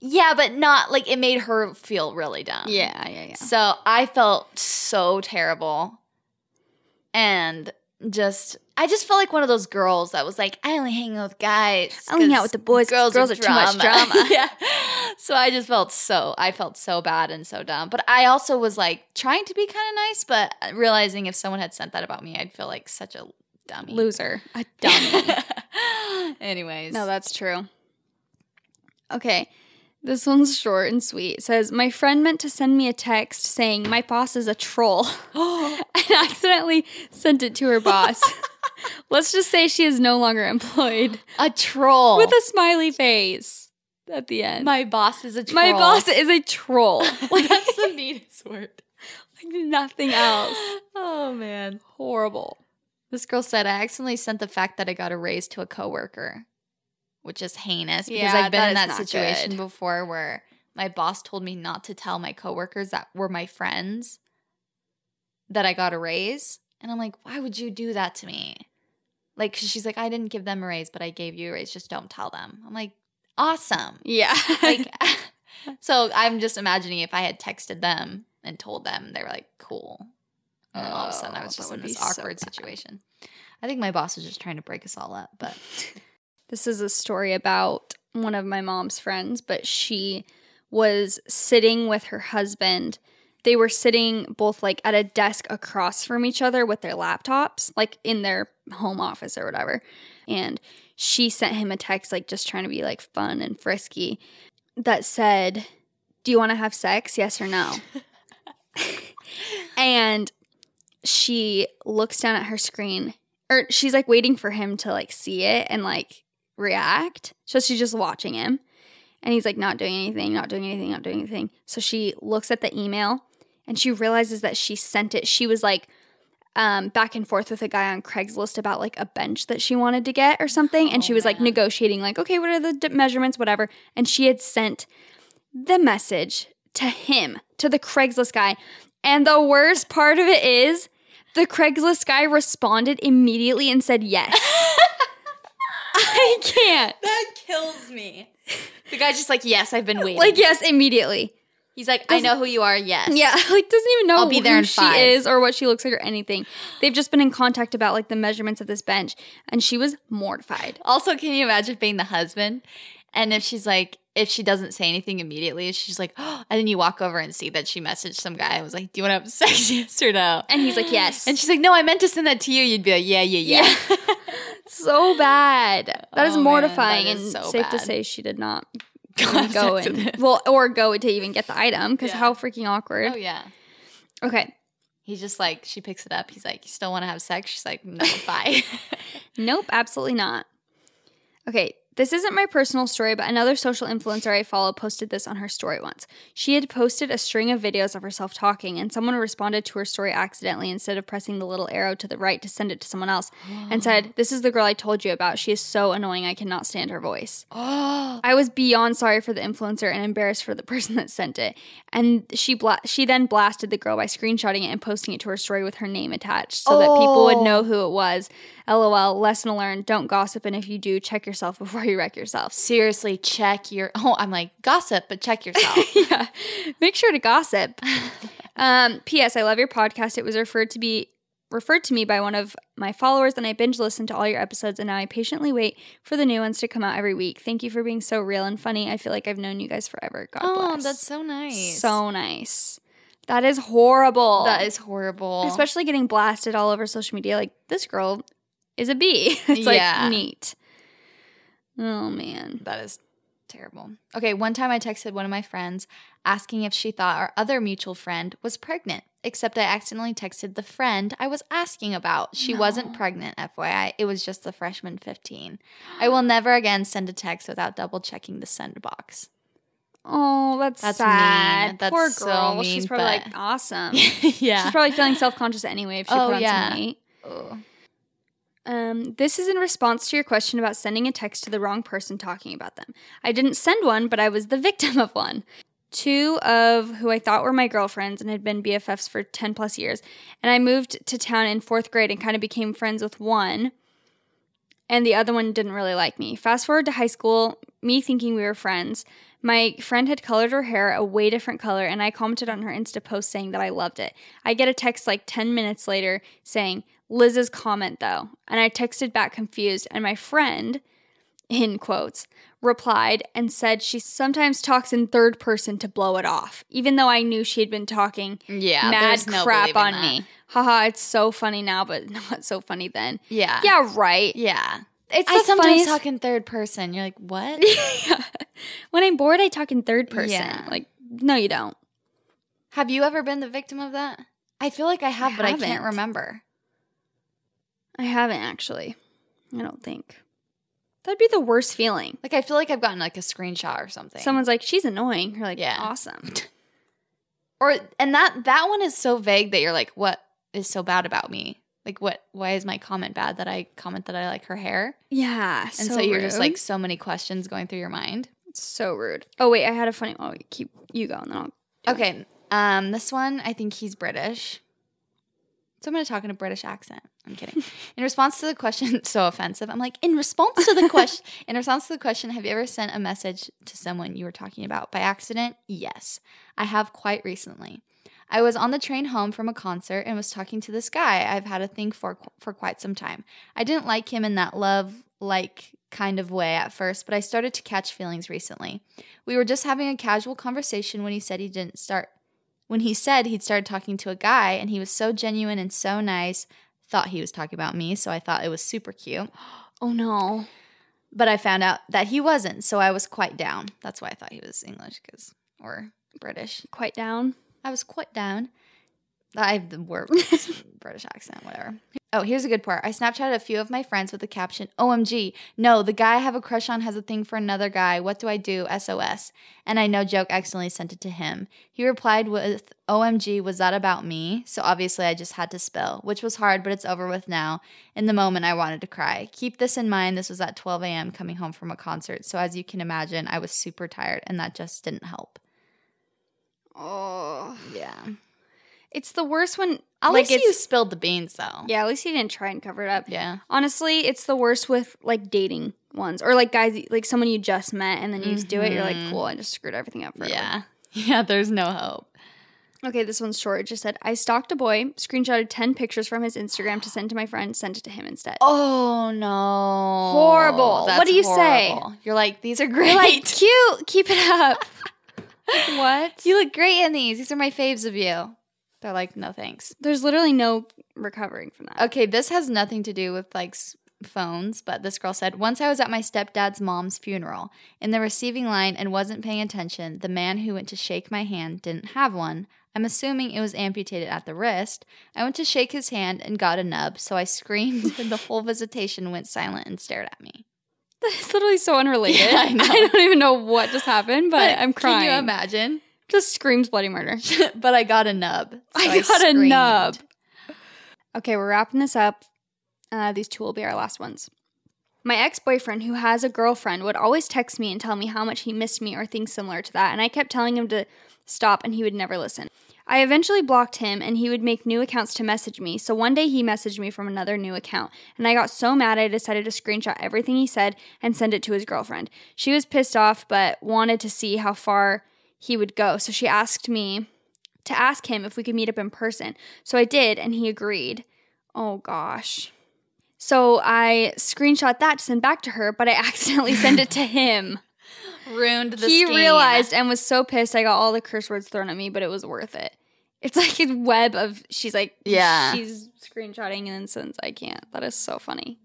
Yeah but not like it made her feel really dumb Yeah, yeah, yeah. so I felt so terrible and just I just felt like one of those girls that was like I only hang out with guys I only hang out with the boys 'cause girls are too much drama. yeah so I just felt so I felt so bad and so dumb but I also was like trying to be kind of nice but realizing if someone had sent that about me I'd feel like such a dummy Loser. A dummy. Anyways. no, that's true. Okay. This one's short and sweet. It says, My friend meant to send me a text saying, My boss is a troll. and accidentally sent it to her boss. Let's just say she is no longer employed. a troll. With a smiley face at the end. My boss is a troll. My boss is a troll. like, That's the meanest word. like nothing else. Oh man. Horrible. This girl said I accidentally sent the fact that I got a raise to a coworker, which is heinous because Yeah, I've been that in that situation good. before where my boss told me not to tell my coworkers that were my friends that I got a raise, and I'm like, why would you do that to me? Like, 'cause she's like, I didn't give them a raise, but I gave you a raise. Just don't tell them. I'm like, awesome. Yeah. like so i'm just imagining if i had texted them and told them they were like cool and then all of a sudden i Oh, was just in this awkward bad. situation i think my boss was just trying to break us all up but This is a story about one of my mom's friends, but she was sitting with her husband. They were sitting both like at a desk across from each other with their laptops, like in their home office or whatever. And she sent him a text, like just trying to be like fun and frisky, that said, Do you want to have sex? Yes or no? and she looks down at her screen or she's like waiting for him to like see it and like react. So she's just watching him. And he's like not doing anything, not doing anything, not doing anything. So she looks at the email and she realizes that she sent it. She was like um, back and forth with a guy on Craigslist about like a bench that she wanted to get or something. And she was like negotiating, like, okay, what are the d- measurements, whatever. And she had sent the message to him, to the Craigslist guy. And the worst part of it is the Craigslist guy responded immediately and said yes. I can't. That kills me. The guy's just like, yes, I've been waiting. Like, yes, immediately. He's like, I know who you are. Yes. Yeah, like doesn't even know I'll be there who in she five. is or what she looks like or anything. They've just been in contact about like the measurements of this bench, and she was mortified. Also, can you imagine being the husband? And if she's like, if she doesn't say anything immediately, she's like, oh, and then you walk over and see that she messaged some guy and was like, Do you want to have sex? Yes or no? And he's like, yes, And she's like, No, I meant to send that to you. You'd be like, Yeah, yeah, yeah. so bad. That is Oh, man, mortifying, that is and so safe to say she did not Go even have go sex with in. Well, or go to even get the item because Yeah. how freaking awkward. Oh, yeah. Okay, He's just like, she picks it up. He's like, You still want to have sex? She's like, No, bye. Nope, absolutely not. Okay, this isn't my personal story, but another social influencer I follow posted this on her story once. She had posted a string of videos of herself talking, and someone responded to her story accidentally instead of pressing the little arrow to the right to send it to someone else and said, This is the girl I told you about. She is so annoying, I cannot stand her voice. oh, I was beyond sorry for the influencer and embarrassed for the person that sent it. And she bla- she then blasted the girl by screenshotting it and posting it to her story with her name attached so that people would know oh. who it was. LOL, lesson learned, don't gossip and if you do, check yourself before you wreck yourself. seriously, check your. Oh, I'm like, gossip, but check yourself. yeah. Make sure to gossip. um, P.S. I love your podcast. It was referred to be referred to me by one of my followers, and I binge listened to all your episodes, and now I patiently wait for the new ones to come out every week. Thank you for being so real and funny. I feel like I've known you guys forever. God oh, bless. that's so nice. so nice. That is horrible. That is horrible. especially getting blasted all over social media. Like this girl is a bee. it's Yeah. like neat. Oh man. That is terrible. Okay, one time I texted one of my friends asking if she thought our other mutual friend was pregnant, except I accidentally texted the friend I was asking about. She wasn't pregnant, FYI. It was just the freshman 15. I will never again send a text without double checking the send box. Oh, that's, That's sad. mean. That's Poor so girl. mean, She's probably but- like awesome. yeah. She's probably feeling self conscious anyway if she Oh, put on yeah. some weight. Ugh. Um, this is in response to your question about sending a text to the wrong person talking about them. I didn't send one, but I was the victim of one. Two of who I thought were my girlfriends and had been BFFs for 10 plus years. And I moved to town in fourth grade and kind of became friends with one. And the other one didn't really like me. Fast forward to high school, me thinking we were friends. My friend had colored her hair a way different color, and I commented on her Insta post saying that I loved it. I get a text like 10 minutes later saying, Liz's comment though. And I texted back confused, and my friend, in quotes, replied and said she sometimes talks in third person to blow it off, even though I knew she had been talking Yeah, mad no crap on that. me. Haha, it's so funny now, but not so funny then. Yeah. Yeah, right. Yeah. It's I sometimes funniest- talk in third person. You're like, what? When I'm bored, I talk in third person. Yeah. Like, no, you don't. have you ever been the victim of that? I feel like I have, but I can't haven't. remember. I haven't actually. I don't think. That'd be the worst feeling. Like I feel like I've gotten like a screenshot or something. Someone's like, she's annoying. You're like, Yeah. awesome. or and that that one is so vague that you're like, what is so bad about me? Like what? Why is my comment bad that I comment that I like her hair? Yeah. And so, you're just like so many questions going through your mind. It's so rude. Oh wait, I had a funny. Oh, keep you go, and then I'll. Okay, um, this one I think he's British. So I'm going to talk in a British accent. I'm kidding. In response to the question, so offensive. I'm like, in response to the question, in response to the question, have you ever sent a message to someone you were talking about by accident? Yes, I have quite recently. I was on the train home from a concert and was talking to this guy I've had a thing for for quite some time. I didn't like him in that love like kind of way at first, but I started to catch feelings recently. We were just having a casual conversation when he said he didn't start when he said he'd started talking to a guy and he was so genuine and so nice. Thought he was talking about me, so I thought it was super cute. Oh no. But I found out that he wasn't, so I was quite down. That's why I thought he was English cuz or British. Quite down. I was quite down. I have the word British accent, whatever. Oh, here's a good part. I Snapchatted a few of my friends with the caption, OMG, no, the guy I have a crush on has a thing for another guy. What do I do? SOS. And I no joke accidentally sent it to him. He replied with, OMG, was that about me? So obviously I just had to spill, which was hard, but it's over with now. In the moment, I wanted to cry. Keep this in mind. This was at 12 a.m. coming home from a concert. So as you can imagine, I was super tired, and that just didn't help. Oh, Yeah. It's the worst when At like least you spilled the beans, though. yeah. At least he didn't try and cover it up. Yeah. Honestly, it's the worst with like dating ones or like guys like someone you just met and then you just do it. You're like, Mhm. cool. I just screwed everything up for. Yeah. Yeah, there's no hope. Okay, this one's short. It just said, I stalked a boy, screenshotted 10 pictures from his Instagram to send to my friend, sent it to him instead. Oh no. Horrible. What do you say? You're like, these are great. You're like, cute, keep it up. what? you look great in these. These are my faves of you. They're like, no thanks. There's literally no recovering from that. Okay, this has nothing to do with like s- phones, but this girl said, Once I was at my stepdad's mom's funeral. In the receiving line and wasn't paying attention, the man who went to shake my hand didn't have one. I'm assuming it was amputated at the wrist. I went to shake his hand and got a nub, so I screamed and the whole visitation went silent and stared at me. That's literally so unrelated. Yeah, I know. don't even know what just happened, but, I'm crying. Can you imagine? Just screams bloody murder. but I got a nub. so I got a nub. Okay, we're wrapping this up. Uh, these two will be our last ones. My ex boyfriend, who has a girlfriend, would always text me and tell me how much he missed me or things similar to that, and I kept telling him to stop, and he would never listen. I eventually blocked him, and he would make new accounts to message me. So one day he messaged me from another new account, and I got so mad I decided to screenshot everything he said and send it to his girlfriend. She was pissed off, but wanted to see how far he would go, so she asked me to ask him if we could meet up in person. So I did, and he agreed. Oh gosh. So I screenshot that to send back to her, but I accidentally sent it to him. Ruined the he scheme. realized and was so pissed. I got all the curse words thrown at me, but it was worth it. It's like a web of she's like Yeah. she's screenshotting and then sends I can't. That is so funny.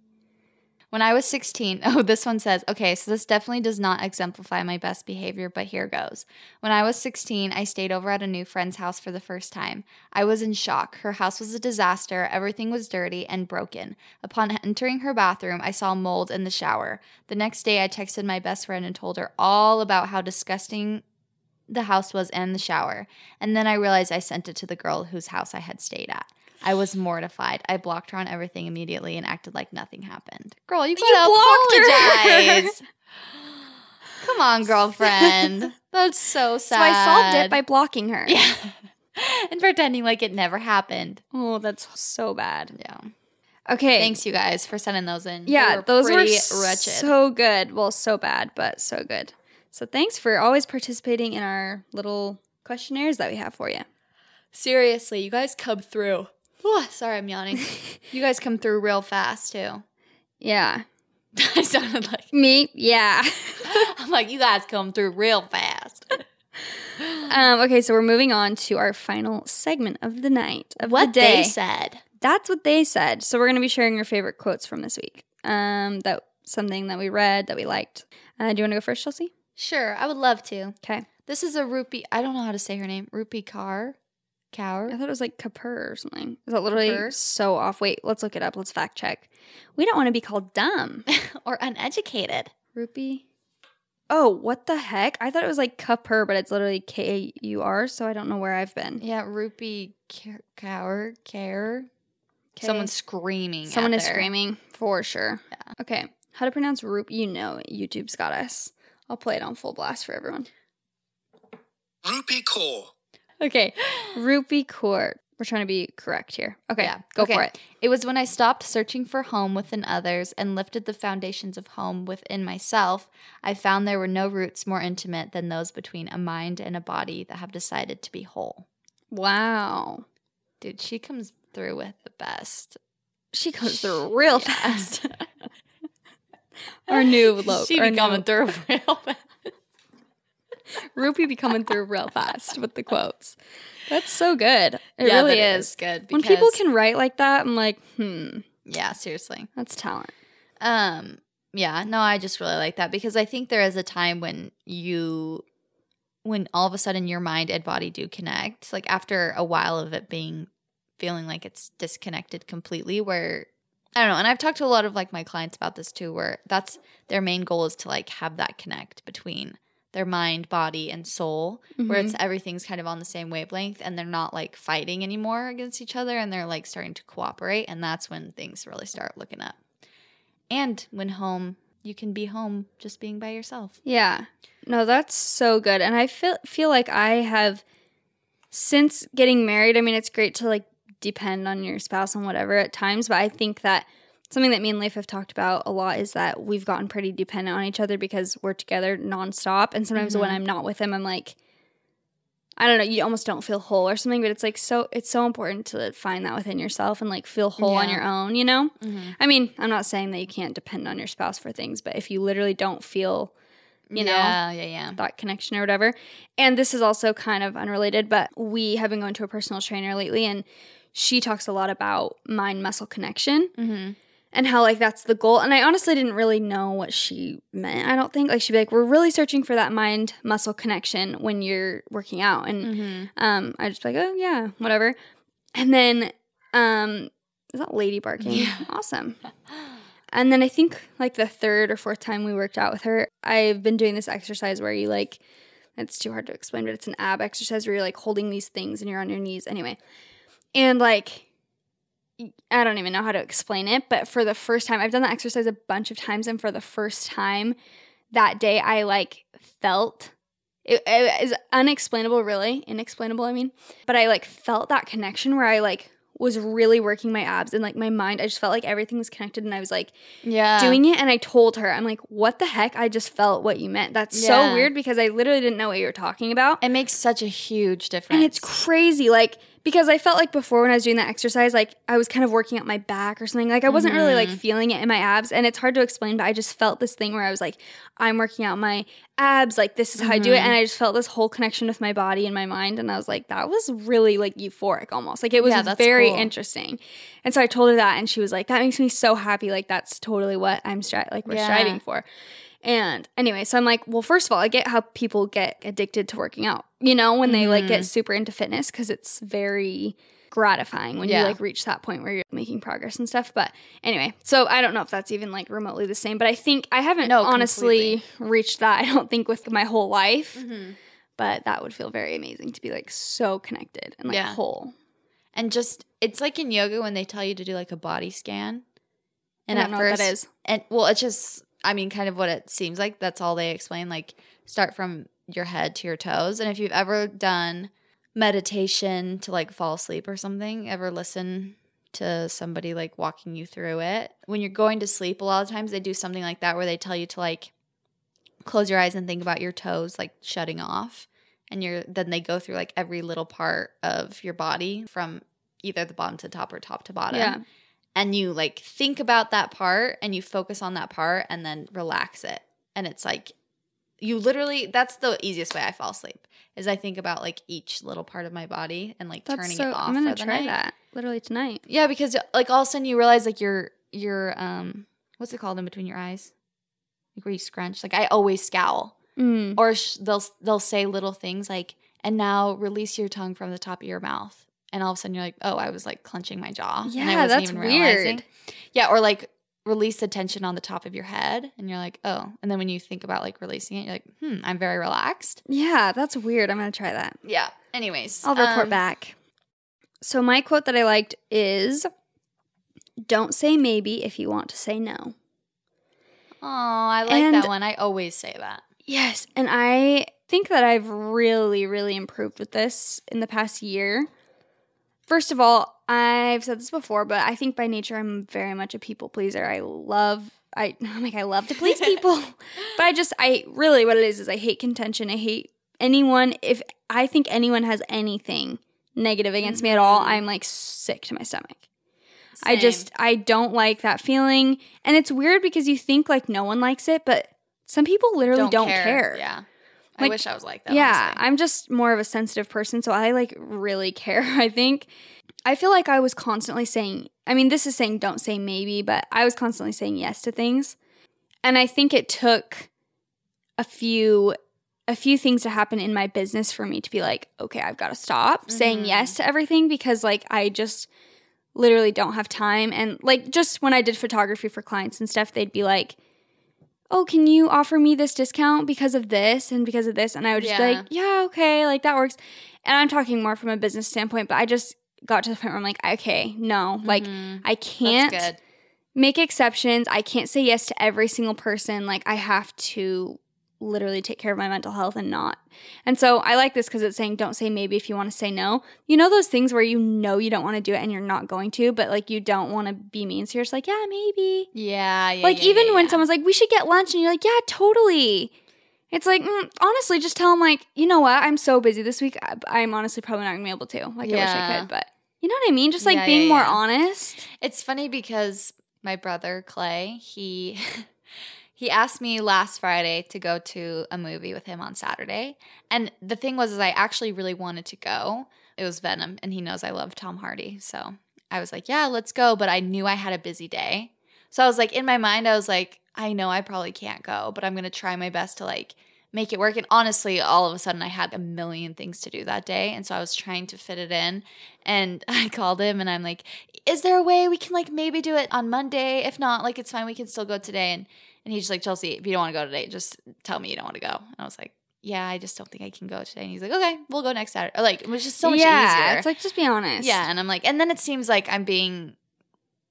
When I was 16, oh, this one says, okay, so this definitely does not exemplify my best behavior, but here goes. When I was 16, I stayed over at a new friend's house for the first time. I was in shock. Her house was a disaster, everything was dirty and broken. Upon entering her bathroom, I saw mold in the shower. The next day, I texted my best friend and told her all about how disgusting the house was and the shower. And then I realized I sent it to the girl whose house I had stayed at. I was mortified. I blocked her on everything immediately and acted like nothing happened. Girl, you gotta blocked her. apologize. Come on, girlfriend. That's so sad. So I solved it by blocking her. yeah, and pretending like it never happened. Oh, that's so bad. Yeah. Okay. Thanks, you guys, for sending those in. Yeah, were those were wretched. so good. Well, so bad, but so good. So thanks for always participating in our little questionnaires that we have for you. Seriously, you guys come through. Whew, sorry, I'm yawning. you guys come through real fast too. Yeah. I sounded like Me? Yeah. I'm like you guys come through real fast. um, okay, so we're moving on to our final segment of the night of what the day. they said. That's what they said. So we're going to be sharing your favorite quotes from this week. Um, that something that we read that we liked. Uh, do you want to go first, Chelsea? Sure, I would love to. Okay. This is a Rupi. I don't know how to say her name. Rupee Rupi Kaur. I thought it was like Kapur or something. Is that literally Kapur? so off? Wait, let's look it up. Let's fact check. We don't want to be called dumb. or uneducated. Rupi. Oh, what the heck? I thought it was like Kapur, but it's literally K A U R, so I don't know where I've been. Yeah, Rupi Ka- Kaur. Care. Okay. Someone's screaming. Someone is there. screaming for sure. Yeah. Okay. How to pronounce Rup? You know, YouTube's got us. I'll play it on full blast for everyone. Rupi Kaur. Okay. Rupi Court. We're trying to be correct here. Okay. Yeah, Go okay. for it. It was when I stopped searching for home within others and lifted the foundations of home within myself, I found there were no roots more intimate than those between a mind and a body that have decided to be whole. Wow. Dude, she comes through with the best. She comes through real Yeah. fast. our new logo. She our be coming through real fast. Rupi be coming through real fast with the quotes. That's so good. It Yeah, really is good. When people can write like that, I'm like, hmm, Yeah, seriously. that's talent. Um, yeah, no, I just really like that because I think there is a time when you when all of a sudden your mind and body do connect. Like after a while of it being feeling like it's disconnected completely where I don't know. And I've talked to a lot of like my clients about this too where that's their main goal is to like have that connect between their mind, body and soul where it's mm-hmm. everything's kind of on the same wavelength and they're not like fighting anymore against each other and they're like starting to cooperate and that's when things really start looking up. And when home, you can be home just being by yourself. Yeah. No, that's so good. And I feel feel like I have since getting married, I mean it's great to like depend on your spouse and whatever at times, but I think that something that me and Leif have talked about a lot is that we've gotten pretty dependent on each other because we're together nonstop. And sometimes when I'm not with him, I'm like I don't know, you almost don't feel whole or something, but it's like so it's so important to find that within yourself and like feel whole on your own, you know? I mean, I'm not saying that you can't depend on your spouse for things, but if you literally don't feel you know, Yeah, yeah, yeah. that connection or whatever. And this is also kind of unrelated, but we have been going to a personal trainer lately, and she talks a lot about mind muscle connection Mm-hmm. And how like that's the goal. And I honestly didn't really know what she meant. I don't think like she'd be like, "We're really searching for that mind muscle connection when you're working out," and Mm-hmm. um, I just be like, "Oh yeah, whatever." And then um, is that lady barking? Awesome. And then I think like the third or fourth time we worked out with her, I've been doing this exercise where you like, it's too hard to explain, but it's an ab exercise where you're like holding these things and you're on your knees anyway. And like, I don't even know how to explain it, but for the first time, I've done that exercise a bunch of times. And for the first time that day, I like felt it, it is unexplainable, really inexplainable. I mean, but I like felt that connection where I like was really working my abs and like my mind. I just felt like everything was connected, and I was like Yeah. doing it. And I told her, I'm like, "What the heck? I just felt what you meant." That's so weird because I literally didn't know what you were talking about. it makes such a huge difference. And it's crazy, like because I felt like before when I was doing that exercise, like I was kind of working out my back or something. Like I wasn't really like mm-hmm. feeling it in my abs, and it's hard to explain. But I just felt this thing where I was like, I'm working out my abs. Like this is how I do it, and mm-hmm. I just felt this whole connection with my body and my mind. And I was like, that was really like euphoric, almost. Like it was Yeah, very cool. interesting. And so I told her that, and she was like, that makes me so happy. Like that's totally what I'm stri- like we're Yeah. striving for. And anyway, so I'm like, well, first of all, I get how people get addicted to working out, you know, when they like Mm-hmm. get super into fitness because it's very gratifying when Yeah. you like reach that point where you're making progress and stuff. But anyway, so I don't know if that's even like remotely the same, but I think I haven't No, honestly reached that, I don't think, with my whole life. Mm-hmm. But that would feel very amazing to be like so connected and like Yeah. whole. and just it's like in yoga when they tell you to do like a body scan. And I at don't know what first, that is. and well, it's just I mean, kind of what it seems like. That's all they explain. Like start from your head to your toes. And if you've ever done meditation to like fall asleep or something, ever listen to somebody like walking you through it. When you're going to sleep, a lot of times they do something like that where they tell you to like close your eyes and think about your toes like shutting off. And you're then they go through like every little part of your body from either the bottom to top or top to bottom. Yeah. And you like think about that part and you focus on that part and then relax it. And it's like you literally that's the easiest way I fall asleep is I think about like each little part of my body and like That's turning so, it off. I'm gonna try night. that literally tonight. Yeah, because like all of a sudden you realize like your your um what's it called in between your eyes? Like where you scrunch. Like I always scowl. Mm. Or sh- they'll they'll say little things like and now release your tongue from the top of your mouth. And all of a sudden you're like, "Oh, I was like clenching my jaw." and I Yeah, wasn't that's even weird. Yeah, or like release the tension on the top of your head and you're like, "Oh." And then when you think about like releasing it, you're like, "Hmm, I'm very relaxed." Yeah, that's weird. I'm gonna try that. Yeah. Anyways, I'll report um, back. So my quote that I liked is don't say maybe if you want to say no. Oh, I like And- that one. I always say that. Yes, and I think that I've really really improved with this in the past year. First of all, I've said this before, but I think by nature I'm very much a people pleaser. I love I I'm like I love to please people. but I just I really what it is is I hate contention. I hate anyone if I think anyone has anything negative against me at all, mm-hmm. I'm like sick to my stomach. I just I don't like that feeling. And it's weird because you think like no one likes it, but some people literally don't, care. Yeah. I Like, wish I was like that. Yeah, honestly. I'm just more of a sensitive person, so I like really care, I think. I feel like I was constantly saying, I mean, this is saying don't say maybe, but I was constantly saying yes to things. And I think it took a few a few things to happen in my business for me to be like, okay, I've got to stop saying mm-hmm. yes to everything because like I just literally don't have time. And like just when I did photography for clients and stuff, they'd be like, oh, can you offer me this discount because of this and because of this? And I would just be like, yeah, okay, like that works. And I'm talking more from a business standpoint, but I just got to the point where I'm like, okay, no, like mm-hmm. I can't make exceptions. I can't say yes to every single person. Like I have to literally take care of my mental health and not. And so I like this because it's saying don't say maybe if you want to say no. You know those things where you know you don't want to do it and you're not going to, but like you don't want to be mean. So you're just like, yeah, maybe. Yeah, yeah. like yeah, even yeah, when someone's like, we should get lunch, and you're like, yeah, totally. It's like mm, honestly, just tell them like, you know what, I'm so busy this week. I'm honestly probably not gonna be able to. Like I wish I could, but you know what I mean. Just like being more honest. It's funny because my brother Clay, he he asked me last Friday to go to a movie with him on Saturday. And the thing was is I actually really wanted to go. It was Venom and he knows I love Tom Hardy. So I was like, "Yeah, let's go," but I knew I had a busy day. So I was like in my mind I was like, "I know I probably can't go, but I'm going to try my best to like make it work." And honestly, all of a sudden I had a million things to do that day, and so I was trying to fit it in. And I called him and I'm like, is there a way we can like maybe do it on Monday? If not, like it's fine, we can still go today. And and he's just like, Chelsea, if you don't want to go today, just tell me you don't want to go. And I was like, Yeah, I just don't think I can go today. And he's like, Okay, we'll go next Saturday. Or, like it was just so much yeah, easier. it's like just be honest. yeah, and I'm like, and then it seems like I'm being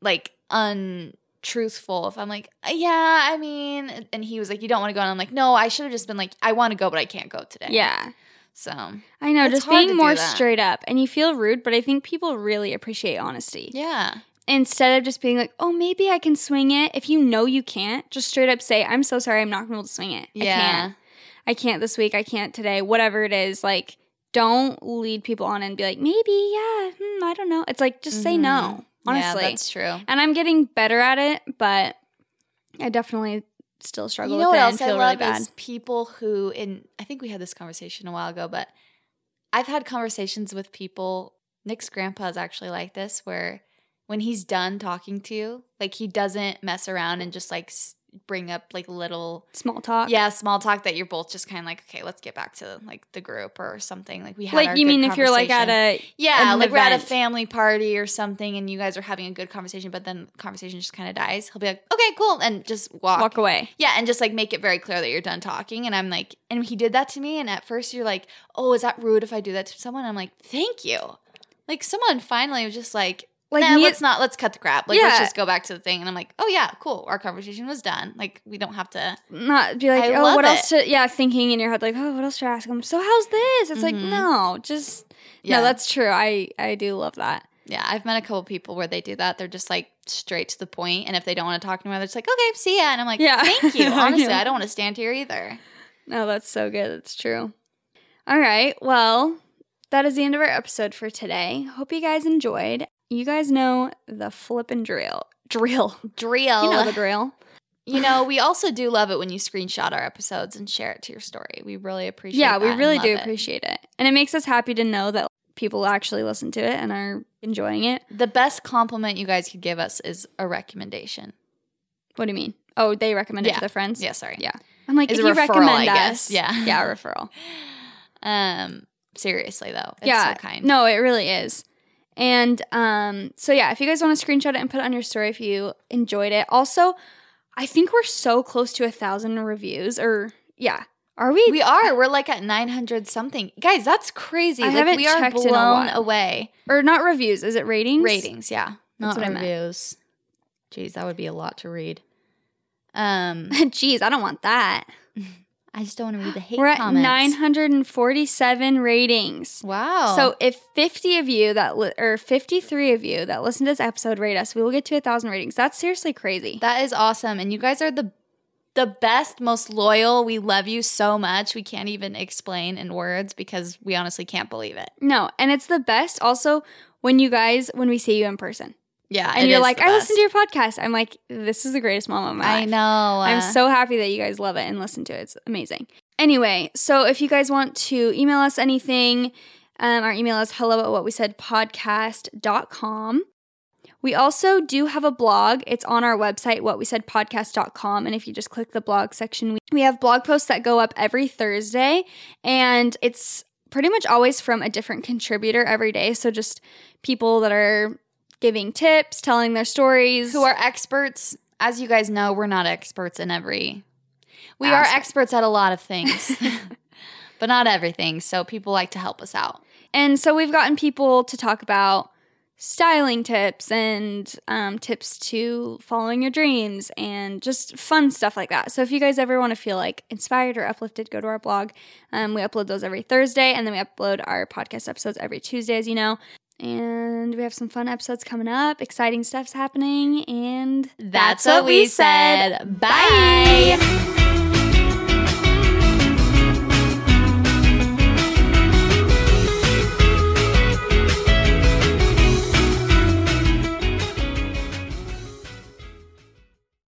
like untruthful if I'm like, uh, yeah, I mean, and he was like, you don't want to go, and I'm like, no, I should have just been like, I want to go, but I can't go today. yeah. So I know, just being more straight up. And you feel rude, but I think people really appreciate honesty. yeah, Instead of just being like, oh, maybe I can swing it. If you know you can't, just straight up say, I'm so sorry, I'm not going to be able to swing it. I can't. I can't this week. I can't today. Whatever it is. Like, don't lead people on and be like, maybe, yeah, hmm, I don't know. It's like, just say no, honestly. yeah, that's true. and I'm getting better at it, but I definitely still struggle you know with what it else and I love really bad. is people who in I think we had this conversation a while ago, but I've had conversations with people. Nick's grandpa is actually like this, where when he's done talking to you, like he doesn't mess around and just like bring up like little Small talk. yeah small talk that you're both just kind of like okay let's get back to like the group or something like we had Like, you mean if you're like at a, yeah like we're at a family party or something and you guys are having a good conversation but then conversation just kind of dies he'll be like okay cool and just walk walk away. yeah, and just like make it very clear that you're done talking. And I'm like, and he did that to me. And at first you're like, oh, is that rude if I do that to someone? I'm like, thank you. Like someone finally was just like, Like, like, me- let's not, let's cut the crap. Like, let's just go back to the thing. And I'm like, oh yeah, cool. Our conversation was done. Like, we don't have to. not be like, I oh, what else to, yeah, thinking in your head, like, oh, what else should I ask them? So how's this? It's like, Mhm. no, just, Yeah. no, that's true. I, I do love that. Yeah, I've met a couple people where they do that. They're just like straight to the point, and if they don't want to talk anymore, they're just like, okay, see ya. And I'm like, Yeah. thank you. Honestly. I don't want to stand here either. No, that's so good. It's true. All right. Well, that is the end of our episode for today. Hope you guys enjoyed. You guys know the flip and drill. Drill. Drill. You know the drill. You know, we also do love it when you screenshot our episodes and share it to your story. We really appreciate it. Yeah, we really do it. appreciate it. And it makes us happy to know that people actually listen to it and are enjoying it. The best compliment you guys could give us is a recommendation. What do you mean? Oh, they recommend it Yeah. to their friends? Yeah, sorry. Yeah. I'm like, Is if a you referral, recommend I guess. us. Yeah. Yeah, a referral. Um, seriously though, it's yeah. so kind. No, it really is. And um, so yeah, if you guys want to screenshot it and put it on your story if you enjoyed it. Also, I think we're so close to a thousand reviews. Or yeah, are we? we are. We're like at nine hundred something, guys. That's crazy. I like haven't we are checked in a blown away. or not reviews? Is it ratings? Ratings, yeah, That's not what I meant. reviews. Jeez, that would be a lot to read. Um, Jeez, I don't want that. I just don't want to read the hate we're at comments. 947 ratings. Wow. So if 50 of you that li- or 53 of you that listen to this episode rate us, we will get to a thousand ratings. That's seriously crazy. That is awesome. And you guys are the the best, most loyal. We love you so much. We can't even explain in words because we honestly can't believe it. no, and it's the best also when you guys when we see you in person. Yeah. and you're like, I best. listened to your podcast. I'm like, this is the greatest moment of my I life. know. I'm uh, so happy that you guys love it and listen to it. It's amazing. Anyway, so if you guys want to email us anything, um, our email is hello at what we said podcast.com. We also do have a blog. It's on our website, whatwesaidpodcast.com. And if you just click the blog section, we, we have blog posts that go up every Thursday. And it's pretty much always from a different contributor every day. So just people that are giving tips, telling their stories. Who are experts? As you guys know, we're not experts in every. We are experts at a lot of things, but not everything. So people like to help us out. And so we've gotten people to talk about styling tips and um, tips to following your dreams and just fun stuff like that. So if you guys ever want to feel like inspired or uplifted, go to our blog. Um, we upload those every Thursday and then we upload our podcast episodes every Tuesday, as you know. And we have some fun episodes coming up, exciting stuff's happening, and That's, what we said. Bye.